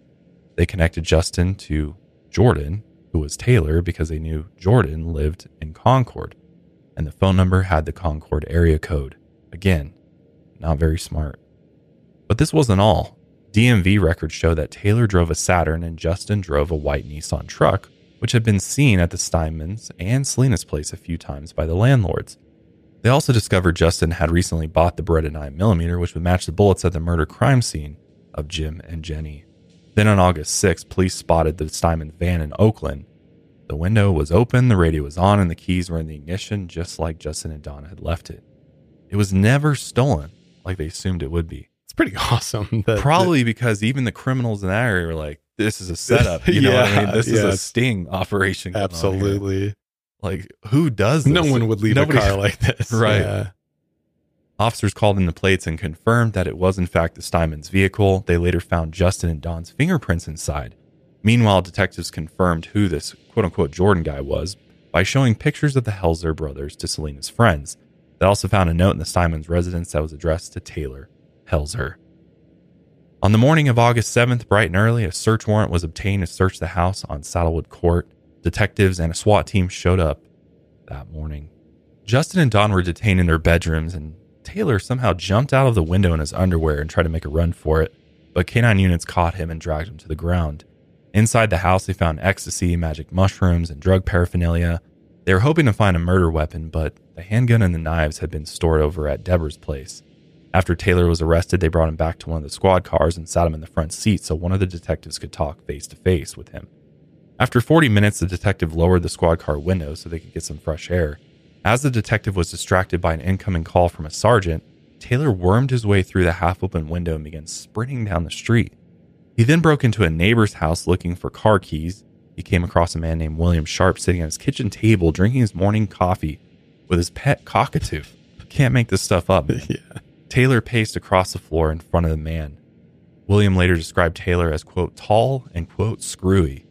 They connected Justin to Jordan, who was Taylor, because they knew Jordan lived in Concord, and the phone number had the Concord area code. Again, not very smart. But this wasn't all. DMV records show that Taylor drove a Saturn and Justin drove a white Nissan truck, which had been seen at the Stinemans and Selina's place a few times by the landlords. They also discovered Justin had recently bought the Beretta 9mm, which would match the bullets at the murder crime scene of Jim and Jenny. Then on August 6th, police spotted the Stineman van in Oakland. The window was open, the radio was on, and the keys were in the ignition, just like Justin and Donna had left it. It was never stolen like they assumed it would be. It's pretty awesome. That, Probably because even the criminals in that area were like, this is a setup. You know what I mean? This is a sting operation. that- going on here. absolutely. Like, who does this? No one would leave Nobody- a car like this. Right. Yeah. Officers called in the plates and confirmed that it was, in fact, the Stineman's vehicle. They later found Justin and Dawn's fingerprints inside. Meanwhile, detectives confirmed who this quote unquote Jordan guy was by showing pictures of the Helzer brothers to Selina's friends. They also found a note in the Stineman's residence that was addressed to Taylor Helzer. On the morning of August 7th, bright and early, a search warrant was obtained to search the house on Saddlewood Court. Detectives and a SWAT team showed up that morning. Justin and Dawn were detained in their bedrooms, and Taylor somehow jumped out of the window in his underwear and tried to make a run for it, but canine units caught him and dragged him to the ground. Inside the house, they found ecstasy, magic mushrooms, and drug paraphernalia. They were hoping to find a murder weapon, but the handgun and the knives had been stored over at Deborah's place. After Taylor was arrested, they brought him back to one of the squad cars and sat him in the front seat so one of the detectives could talk face to face with him. After 40 minutes, the detective lowered the squad car window so they could get some fresh air. As the detective was distracted by an incoming call from a sergeant, Taylor wormed his way through the half open window and began sprinting down the street. He then broke into a neighbor's house looking for car keys. He came across a man named William Sharp sitting at his kitchen table drinking his morning coffee with his pet cockatoo. Can't make this stuff up. Yeah. Taylor paced across the floor in front of the man. William later described Taylor as, quote, tall and, quote, screwy.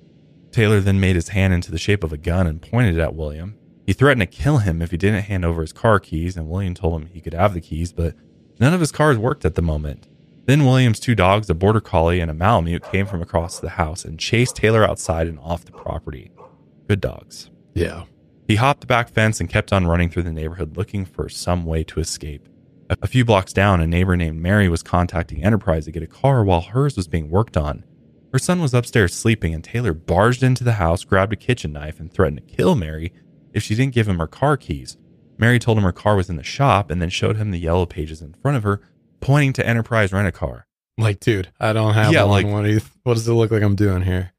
Taylor then made his hand into the shape of a gun and pointed it at William. He threatened to kill him if he didn't hand over his car keys, and William told him he could have the keys, but none of his cars worked at the moment. Then William's two dogs, a border collie and a malamute, came from across the house and chased Taylor outside and off the property. Good dogs. Yeah. He hopped the back fence and kept on running through the neighborhood looking for some way to escape. A few blocks down, a neighbor named Mary was contacting Enterprise to get a car while hers was being worked on. Her son was upstairs sleeping, and Taylor barged into the house, grabbed a kitchen knife, and threatened to kill Mary if she didn't give him her car keys. Mary told him her car was in the shop and then showed him the yellow pages in front of her, pointing to Enterprise Rent a Car. Like, dude, I don't have Yeah, one. like- what, do you, what does it look like I'm doing here?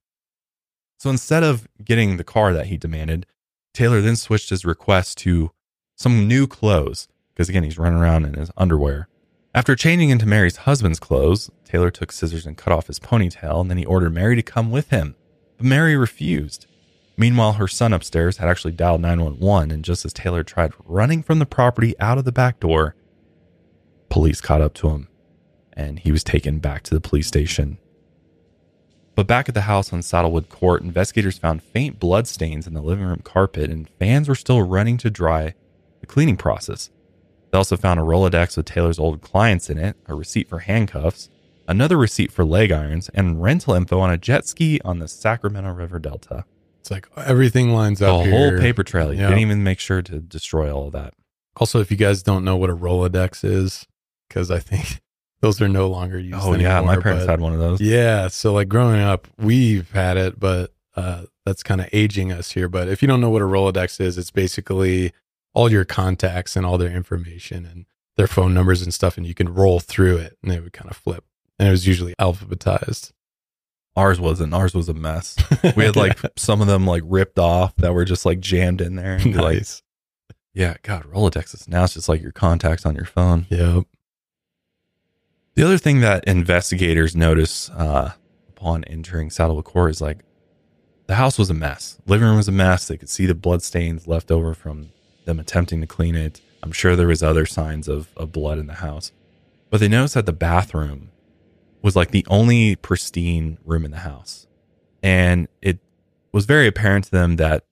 So instead of getting the car that he demanded, Taylor then switched his request to some new clothes because again he's running around in his underwear. After changing into Mary's husband's clothes, Taylor took scissors and cut off his ponytail, and then he ordered Mary to come with him. But Mary refused. Meanwhile, her son upstairs had actually dialed 911, and just as Taylor tried running from the property out of the back door, police caught up to him, and he was taken back to the police station. But back at the house on Saddlewood Court, investigators found faint blood stains in the living room carpet, and fans were still running to dry the cleaning process. They also found a Rolodex with Taylor's old clients in it, a receipt for handcuffs, another receipt for leg irons, and rental info on a jet ski on the Sacramento River Delta. It's like everything lines The up whole here. paper trail. You Yeah. didn't even make sure to destroy all of that. Also, if you guys don't know what a Rolodex is, because I think those are no longer used. Oh, yeah. My parents had one of those. Yeah. So, like growing up, we've had it, but uh, that's kind of aging us here. But if you don't know what a Rolodex is, it's basically all your contacts and all their information and their phone numbers and stuff, and you can roll through it and it would kind of flip. And it was usually alphabetized. Ours wasn't. Ours was a mess. We had like some of them like ripped off that were just like jammed in there. And like, nice. yeah, God, Rolodexes. Now it's just like your contacts on your phone. Yep. The other thing that investigators notice uh, upon entering Saddlewood Court is like The house was a mess. Living room was a mess. They could see the blood stains left over from them attempting to clean it. I'm sure there was other signs of, of blood in the house. But they noticed that the bathroom was like the only pristine room in the house. And it was very apparent to them that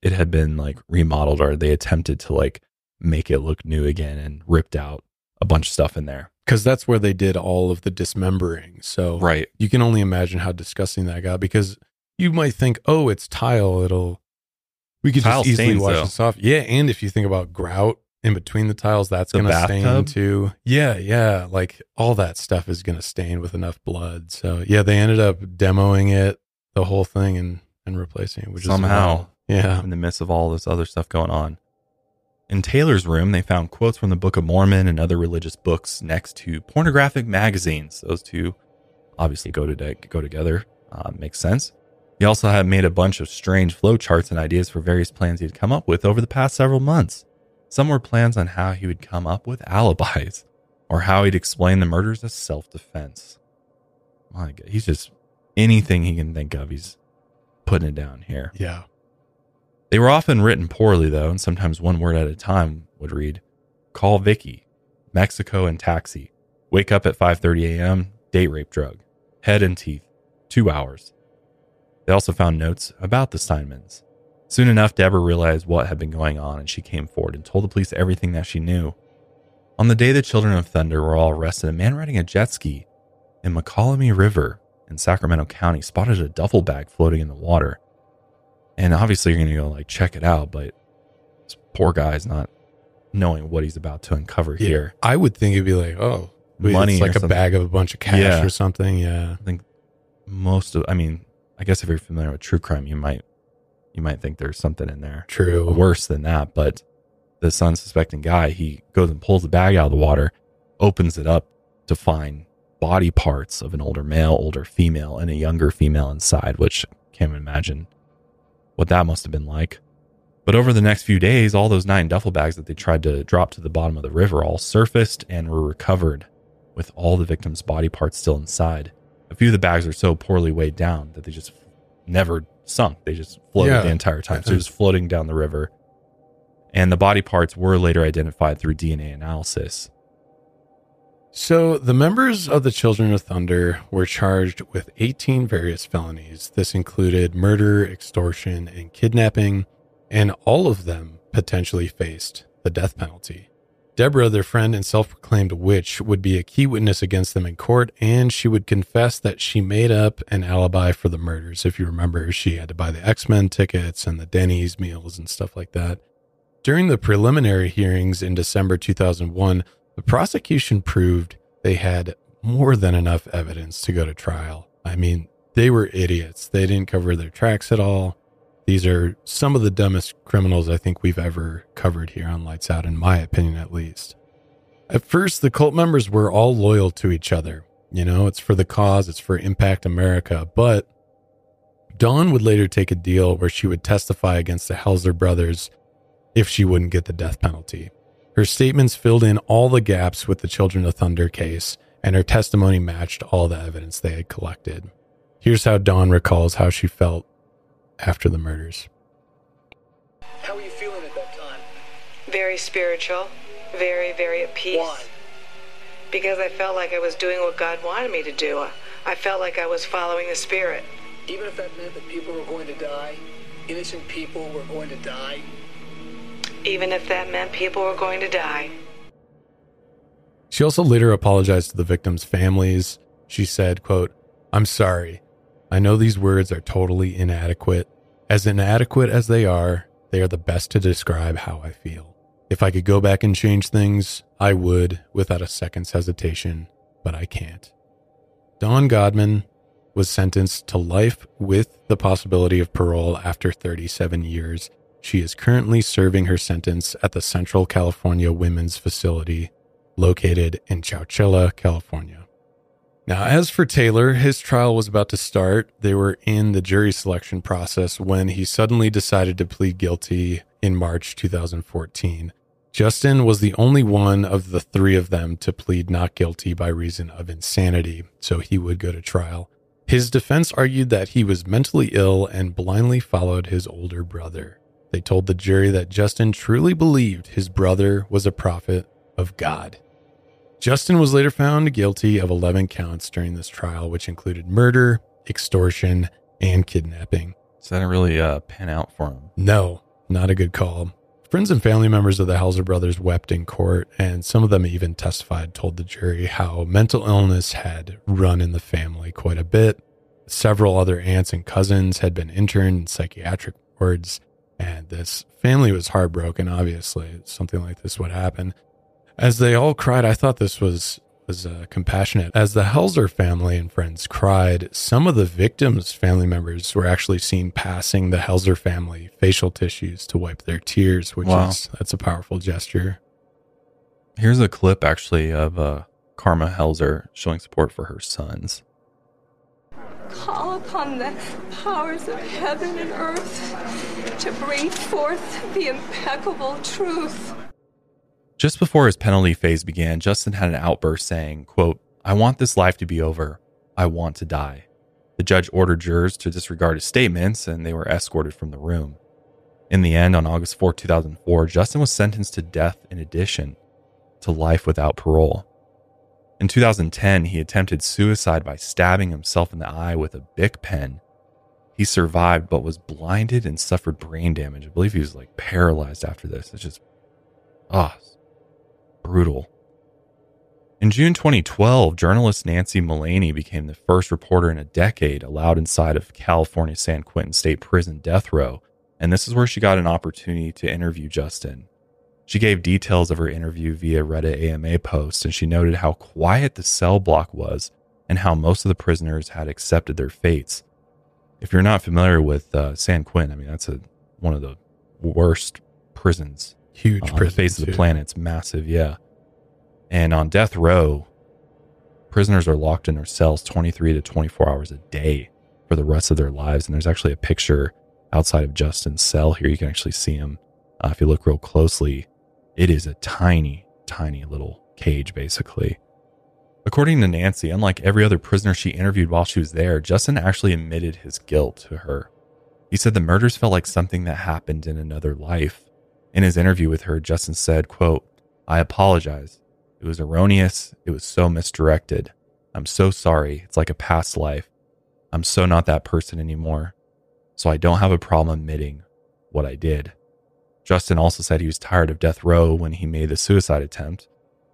it had been like remodeled or they attempted to like make it look new again and ripped out a bunch of stuff in there. Because that's where they did all of the dismembering. So Right. you can only imagine how disgusting that got because you might think, oh, it's tile. It'll, we could Tile just easily stains, wash though. this off. Yeah. And if you think about grout in between the tiles, that's The going to stain bathtub? too. Yeah. Yeah. Like all that stuff is going to stain with enough blood. So yeah, they ended up demoing it, the whole thing, and, and replacing it, which Somehow. is wild. Yeah. in the midst of all this other stuff going on. In Taylor's room, they found quotes from the Book of Mormon and other religious books next to pornographic magazines. Those two obviously go to go together. Uh, makes sense. He also had made a bunch of strange flowcharts and ideas for various plans he had come up with over the past several months. Some were plans on how he would come up with alibis or how he'd explain the murders as self defense. My God, he's just anything he can think of, he's putting it down here. Yeah. They were often written poorly, though, and sometimes one word at a time would read Call Vicky, Mexico and taxi, wake up at 5.30 a.m., date rape drug, head and teeth, two hours. They also found notes about the Stinemans. Soon enough, Deborah realized what had been going on, and she came forward and told the police everything that she knew. On the day the Children of Thunder were all arrested, a man riding a jet ski in Mokelumne River in Sacramento County spotted a duffel bag floating in the water. And obviously, you're going to go like check it out, but this poor guy's not knowing what he's about to uncover Yeah. here. I would think it'd be like, oh, Money it's like a something. bag of a bunch of cash Yeah. or something. Yeah. I think most of, I mean, I guess if you're familiar with true crime, you might, you might think there's something in there True. worse than that. But this unsuspecting guy, he goes and pulls the bag out of the water, opens it up to find body parts of an older male, older female, and a younger female inside, which can't imagine what that must have been like. But over the next few days, all those nine duffel bags that they tried to drop to the bottom of the river all surfaced and were recovered with all the victims' body parts still inside. A few of the bags are so poorly weighed down that they just never sunk. They just floated Yeah. the entire time. So it was floating down the river. And the body parts were later identified through DNA analysis. So, the members of the Children of Thunder were charged with 18 various felonies. This included murder, extortion, and kidnapping, and all of them potentially faced the death penalty. Deborah, their friend and self proclaimed witch, would be a key witness against them in court, and she would confess that she made up an alibi for the murders. If you remember, she had to buy the X Men tickets and the Denny's meals and stuff like that. During the preliminary hearings in December 2001, the prosecution proved they had more than enough evidence to go to trial. I mean, they were idiots. They didn't cover their tracks at all. These are some of the dumbest criminals I think we've ever covered here on Lights Out, in my opinion, at least. At first, the cult members were all loyal to each other. You know, it's for the cause, it's for Impact America. But Dawn would later take a deal where she would testify against the Helzer brothers if she wouldn't get the death penalty. Her statements filled in all the gaps with the Children of Thunder case, and her testimony matched all the evidence they had collected. Here's how Dawn recalls how she felt after the murders. How were you feeling at that time? Very spiritual, very, very at peace. Why? Because I felt like I was doing what God wanted me to do. I felt like I was following the Spirit. Even if that meant that people were going to die, innocent people were going to die. Even if that meant people were going to die. She also later apologized to the victims' families. She said, quote, I'm sorry. I know these words are totally inadequate. As inadequate as they are, they are the best to describe how I feel. If I could go back and change things, I would without a second's hesitation, but I can't. Dawn Godman was sentenced to life with the possibility of parole after 37 years. She is currently serving her sentence at the Central California Women's Facility located in Chowchilla, California. Now, as for Taylor, his trial was about to start. They were in the jury selection process when he suddenly decided to plead guilty in March 2014. Justin was the only one of the three of them to plead not guilty by reason of insanity, so he would go to trial. His defense argued that he was mentally ill and blindly followed his older brother. They told the jury that Justin truly believed his brother was a prophet of God. Justin was later found guilty of 11 counts during this trial, which included murder, extortion, and kidnapping. So that didn't really uh, pan out for him. No, not a good call. Friends and family members of the Helzer brothers wept in court, and some of them even testified, told the jury how mental illness had run in the family quite a bit. Several other aunts and cousins had been interned in psychiatric wards, and this family was heartbroken. Obviously, something like this would happen. As they all cried, I thought this was was uh, compassionate. As the Helzer family and friends cried, some of the victims' family members were actually seen passing the Helzer family facial tissues to wipe their tears, which Wow. is that's a powerful gesture. Here's a clip actually of uh, Carma Helzer showing support for her sons. Call upon the powers of heaven and earth to bring forth the impeccable truth. Just before his penalty phase began, Justin had an outburst saying, quote, I want this life to be over. I want to die. The judge ordered jurors to disregard his statements and they were escorted from the room. In the end, on August 4, 2004, Justin was sentenced to death in addition to life without parole. In 2010, he attempted suicide by stabbing himself in the eye with a Bic pen. He survived but was blinded and suffered brain damage. I believe he was like paralyzed after this. It's just, ah, brutal. In June 2012, journalist Nancy Mullaney became the first reporter in a decade allowed inside of California San Quentin State Prison death row, and this is where she got an opportunity to interview Justin. She gave details of her interview via Reddit AMA post, and she noted how quiet the cell block was and how most of the prisoners had accepted their fates. If you're not familiar with uh, San Quentin, I mean that's a one of the worst prisons Huge on the face of the too. planet. It's massive, yeah. And on death row, prisoners are locked in their cells 23 to 24 hours a day for the rest of their lives. And there's actually a picture outside of Justin's cell here. You can actually see him uh, if you look real closely. It is a tiny, tiny little cage, basically. According to Nancy, unlike every other prisoner she interviewed while she was there, Justin actually admitted his guilt to her. He said the murders felt like something that happened in another life. In his interview with her, Justin said, quote, I apologize. It was erroneous. It was so misdirected. I'm so sorry. It's like a past life. I'm so not that person anymore. So I don't have a problem admitting what I did. Justin also said he was tired of death row when he made the suicide attempt,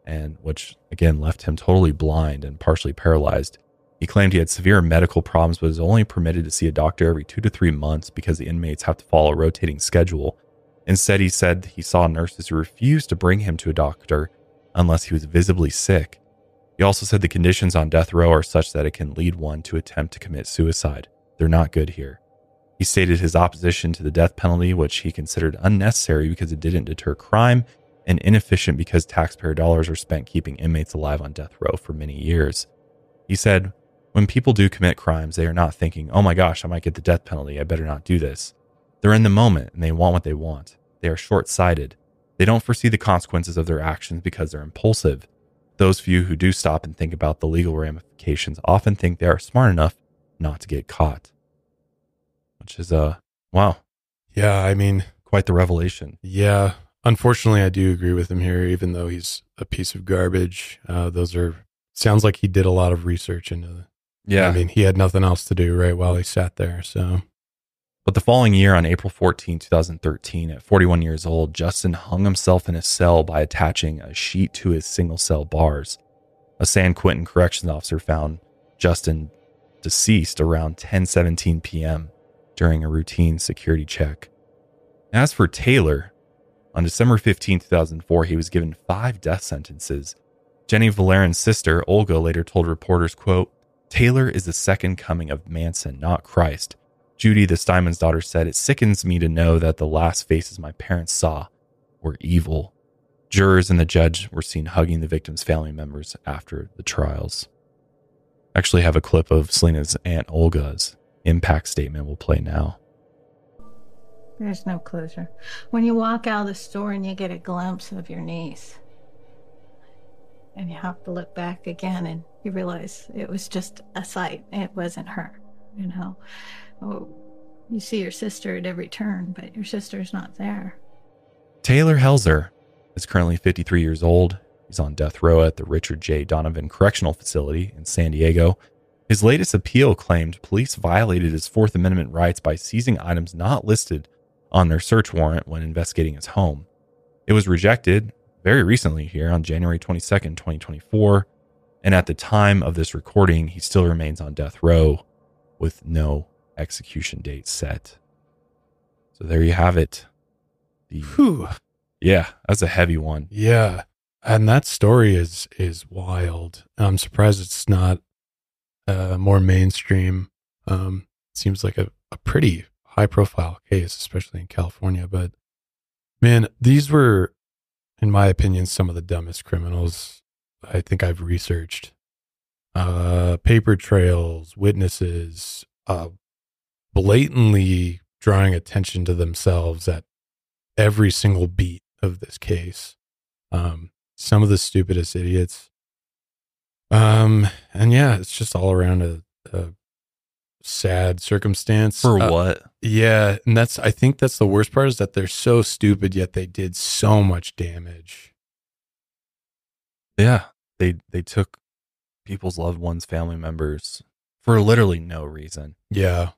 and which again left him totally blind and partially paralyzed. He claimed he had severe medical problems, but was only permitted to see a doctor every two to three months because the inmates have to follow a rotating schedule. Instead, he said he saw nurses who refused to bring him to a doctor unless he was visibly sick. He also said the conditions on death row are such that it can lead one to attempt to commit suicide. They're not good here. He stated his opposition to the death penalty, which he considered unnecessary because it didn't deter crime and inefficient because taxpayer dollars are spent keeping inmates alive on death row for many years. He said, When people do commit crimes, they are not thinking, oh my gosh, I might get the death penalty. I better not do this. They're in the moment and they want what they want. They are short sighted. They don't foresee the consequences of their actions because they're impulsive. Those few who do stop and think about the legal ramifications often think they are smart enough not to get caught. Which is, uh, wow, Yeah, I mean, quite the revelation. yeah. Unfortunately, I do agree with him here, even though he's a piece of garbage. Uh, those are sounds like he did a lot of research into. Yeah. I mean, he had nothing else to do right while he sat there. So But the following year, on April 14, 2013, at 41 years old, Justin hung himself in his cell by attaching a sheet to his single cell bars. A San Quentin corrections officer found Justin deceased around 10:17 p.m. during a routine security check. As for Taylor, on December 15, 2004, he was given five death sentences. Jenny Villarin's sister, Olga, later told reporters, quote, Taylor is the second coming of Manson, not Christ. Judy, the Stineman's daughter, said, It sickens me to know that the last faces my parents saw were evil. Jurors and the judge were seen hugging the victims' family members after the trials. I actually have a clip of Selina's Aunt Olga's impact statement we'll play now. There's no closure. When you walk out of the store and you get a glimpse of your niece, and you have to look back again and you realize it was just a sight. It wasn't her, you know. Oh, you see your sister at every turn, but your sister's not there. Taylor Helzer is currently 53 years old. He's on death row at the Richard J. Donovan Correctional Facility in San Diego. His latest appeal claimed police violated his Fourth Amendment rights by seizing items not listed on their search warrant when investigating his home. It was rejected very recently here on January 22nd, 2024. And at the time of this recording, he still remains on death row with no execution date set. So there you have it. The, Whew. yeah, that's a heavy one. Yeah. And that story is is wild. I'm surprised it's not uh, more mainstream. Um, seems like a, a pretty high profile case, especially in California. But man, these were, in my opinion, some of the dumbest criminals I think I've researched. Uh, paper trails, witnesses, uh, blatantly drawing attention to themselves at every single beat of this case. Um, some of the stupidest idiots. Um, and yeah, it's just all around a, a sad circumstance. For Uh, what? yeah, and that's I think that's the worst part is that they're so stupid yet they did so much damage. Yeah, they they took people's loved ones, family members for literally no reason. Yeah.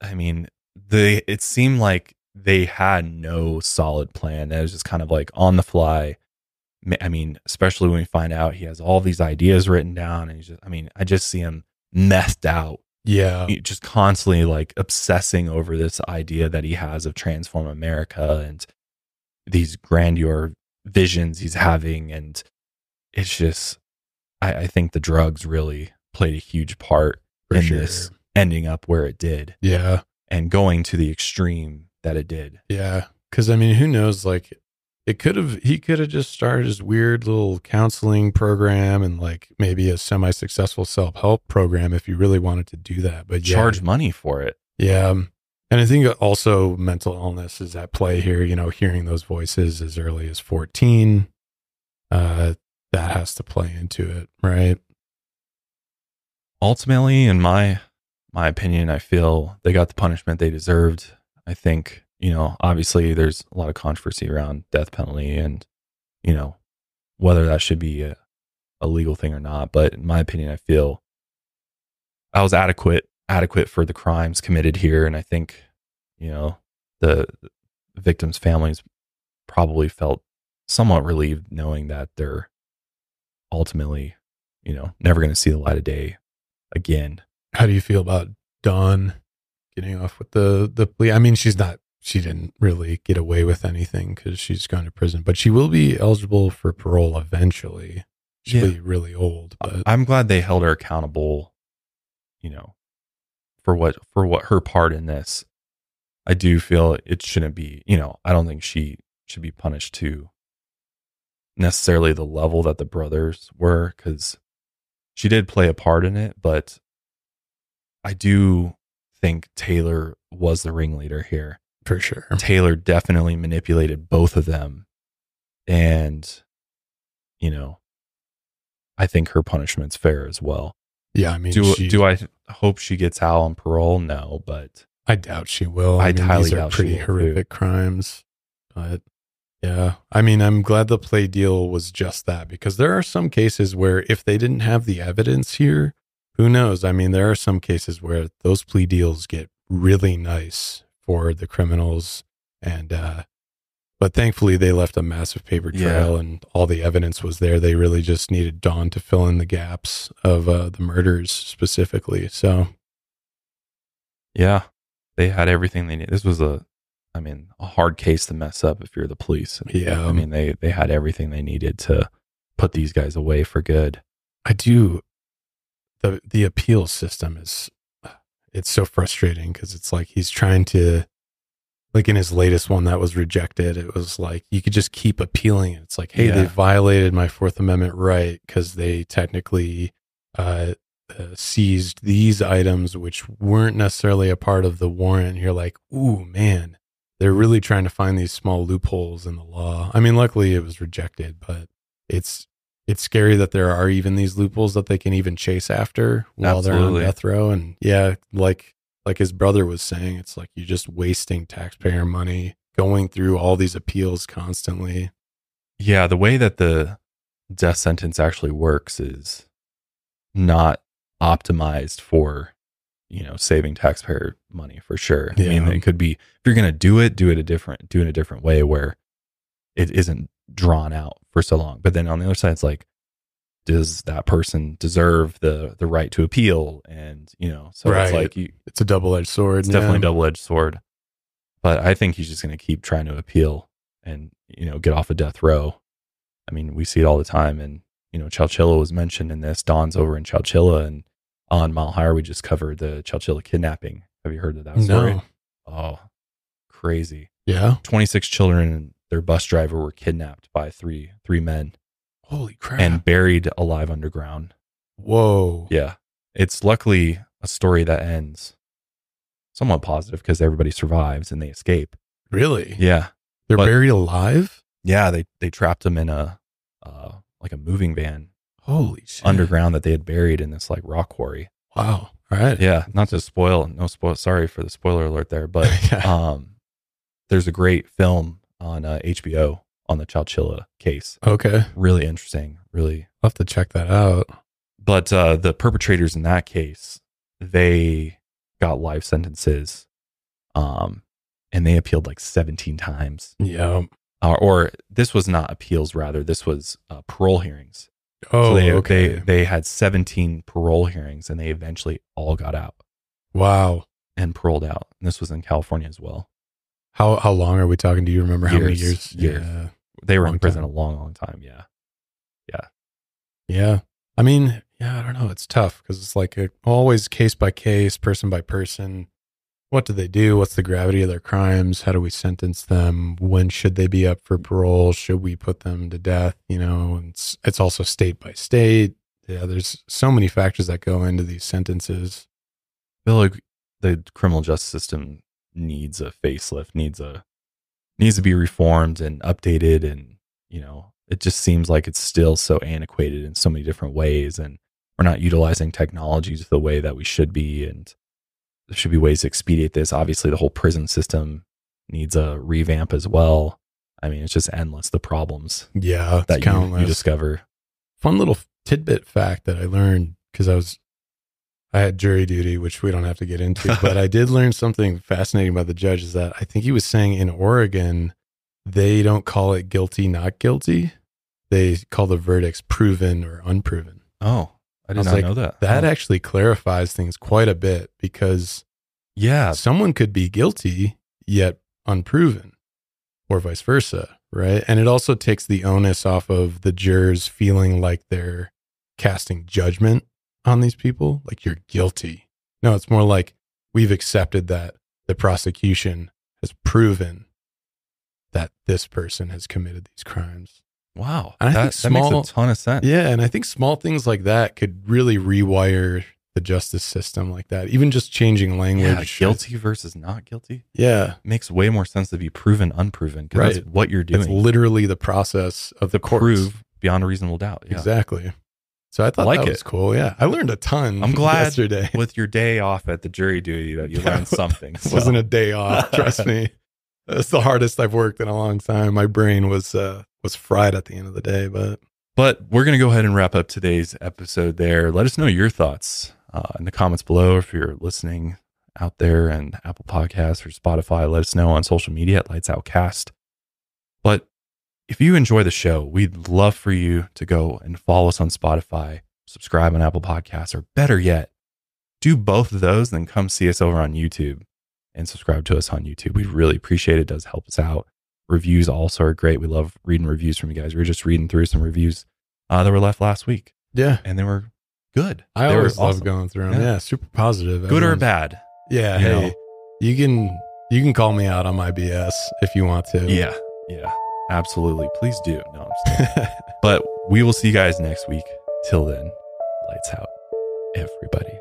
I mean, they it seemed like they had no solid plan. It was just kind of like on the fly. I mean, especially when we find out he has all these ideas written down, and he's just I mean, I just see him messed out, Yeah. Just constantly like obsessing over this idea that he has of transform America and these grandeur visions he's having, and it's just I, I think the drugs really played a huge part For in sure. this ending up where it did Yeah. and going to the extreme that it did. Yeah. Cause I mean, who knows? Like it could have he could have just started his weird little counseling program and like maybe a semi successful self help program if you really wanted to do that. But yeah, Charge money for it. Yeah. um, And I think also mental illness is at play here. You know, hearing those voices as early as 14, uh, that has to play into it, right? Ultimately, in my my opinion, I feel they got the punishment they deserved. I think, you know, obviously there's a lot of controversy around death penalty and, you know, whether that should be a, a legal thing or not. But in my opinion, I feel I was adequate adequate for the crimes committed here. And I think, you know, the victims' families probably felt somewhat relieved knowing that they're ultimately, you know, never going to see the light of day again. How do you feel about Dawn getting off with the the plea? I mean, she's not. She didn't really get away with anything because she's gone to prison, but she will be eligible for parole eventually. She'll Yeah. be really old, but I'm glad they held her accountable, you know, for what for what her part in this. I do feel it shouldn't be, you know, I don't think she should be punished to necessarily the level that the brothers were cuz she did play a part in it, but I do think Taylor was the ringleader here. for sure. Taylor definitely manipulated both of them. And, you know, I think her punishment's fair as well. Yeah, I mean, Do she- do I hope she gets out on parole? No, but I doubt she will. I I, mean, highly these are doubt she pretty will, too. horrific crimes, but yeah, I mean, I'm glad the play deal was just that because there are some cases where if they didn't have the evidence here, who knows? I mean, there are some cases where those plea deals get really nice for the criminals, and uh, but thankfully they left a massive paper Yeah. trail and all the evidence was there. They really just needed Dawn to fill in the gaps of uh, the murders specifically. So yeah, they had everything they needed. This was a, I mean, a hard case to mess up if you're the police. Yeah. I mean, they they had everything they needed to put these guys away for good. I do. The The appeal system is it's so frustrating because it's like he's trying to, like in his latest one that was rejected. It was like you could just keep appealing. It's like, hey, Yeah. they violated my Fourth Amendment right because they technically uh, uh, seized these items which weren't necessarily a part of the warrant. You're like, ooh, man, they're really trying to find these small loopholes in the law. I mean, luckily it was rejected, but it's it's scary that there are even these loopholes that they can even chase after while they're Absolutely. on death row. And yeah, like like his brother was saying, it's like you're just wasting taxpayer money going through all these appeals constantly. Yeah, the way that the death sentence actually works is not optimized for, you know, saving taxpayer money for sure. I mean, it could be if you're going to do it, do it a different, do it a different way where it isn't drawn out for so long. But then on the other side, it's like, does that person deserve the the right to appeal? And you know, so it's like you, It's a double edged sword. it's definitely a double edged sword. But I think he's just going to keep trying to appeal and you know get off of death row. I mean, we see it all the time, and you know, Chowchilla was mentioned in this. Dawn's over in Chowchilla, and on Mile Higher, we just covered the Chowchilla kidnapping. Have you heard of that story? No. Oh, crazy! Yeah. Twenty six children and their bus driver were kidnapped by three three men Holy crap. and buried alive underground. whoa. Yeah. It's luckily a story that ends somewhat positive because everybody survives and they escape. Really? Yeah. They're But- buried alive? Yeah. They, they trapped them in a, uh, like a moving van Holy shit. underground that they had buried in this like rock quarry. Wow. All right. Yeah. Not to spoil, no spoil. Sorry for the spoiler alert there, but, Yeah. um, there's a great film on uh, HBO on the Chowchilla case. Okay. Really interesting. Really I'll have to check that out. but uh, the perpetrators in that case they got life sentences um and they appealed like 17 times Yeah. uh, or this was not appeals rather this was uh, parole hearings Oh, so they, okay. they they had 17 parole hearings and they eventually all got out wow. and paroled out and this was in california as well How how long are we talking? Do you remember how many Years. years? Yeah. they were in prison time. a long long time yeah Yeah. Yeah. I mean, yeah, I don't know. It's tough because it's like a, always case by case, person by person. What do they do? What's the gravity of their crimes? How do we sentence them? When should they be up for parole? Should we put them to death? You know, and it's it's also state by state. Yeah, there's so many factors that go into these sentences. I feel like the criminal justice system needs a facelift, needs a needs to be reformed and updated, and you know, it just seems like it's still so antiquated in so many different ways, and we're not utilizing technologies the way that we should be, and there should be ways to expedite this. Obviously, the whole prison system needs a revamp as well. I mean, it's just endless the problems Yeah, that you, countless. you discover. fun little tidbit fact that I learned because I was I had jury duty, which we don't have to get into, but I did learn something fascinating about the judge is that I think he was saying in Oregon they don't call it guilty, not guilty. They call the verdicts proven or unproven. Oh, I did was not like, know that. That Oh. actually clarifies things quite a bit because yeah, someone could be guilty yet unproven or vice versa, right? And it also takes the onus off of the jurors feeling like they're casting judgment on these people, like you're guilty. No, it's more like we've accepted that the prosecution has proven that this person has committed these crimes. wow, And I that, think that makes small- a ton of sense. Yeah, and I think small things like that could really rewire the justice system like that. Even just changing language. Yeah, guilty versus not guilty Yeah. makes way more sense to be proven unproven because Right. that's what you're doing. It's literally the process of the court. prove beyond a reasonable doubt. Yeah. Exactly. So I thought like that it. was cool. Yeah. I learned a ton I'm glad yesterday. With your day off at the jury duty that you learned something. It So, wasn't a day off, trust me. It's the hardest I've worked in a long time. My brain was uh was fried at the end of the day, but but we're gonna go ahead and wrap up today's episode there. Let us know your thoughts uh, in the comments below if you're listening out there and Apple Podcasts or Spotify. Let us know on social media at Lights Out Cast. But if you enjoy the show, we'd love for you to go and follow us on Spotify, subscribe on Apple Podcasts, or better yet, do both of those, then come see us over on YouTube and subscribe to us on YouTube. We really appreciate it. It does help us out. Reviews also are great. We love reading reviews from you guys. We were just reading through some reviews uh, that were left last week, yeah. and they were good. I They always love awesome. going through them. Yeah. Yeah, super positive. good or bad. Yeah, you hey, know. you can you can call me out on my BS if you want to. Yeah, yeah, absolutely. Please do. No, but we will see you guys next week. Till then, lights out, everybody.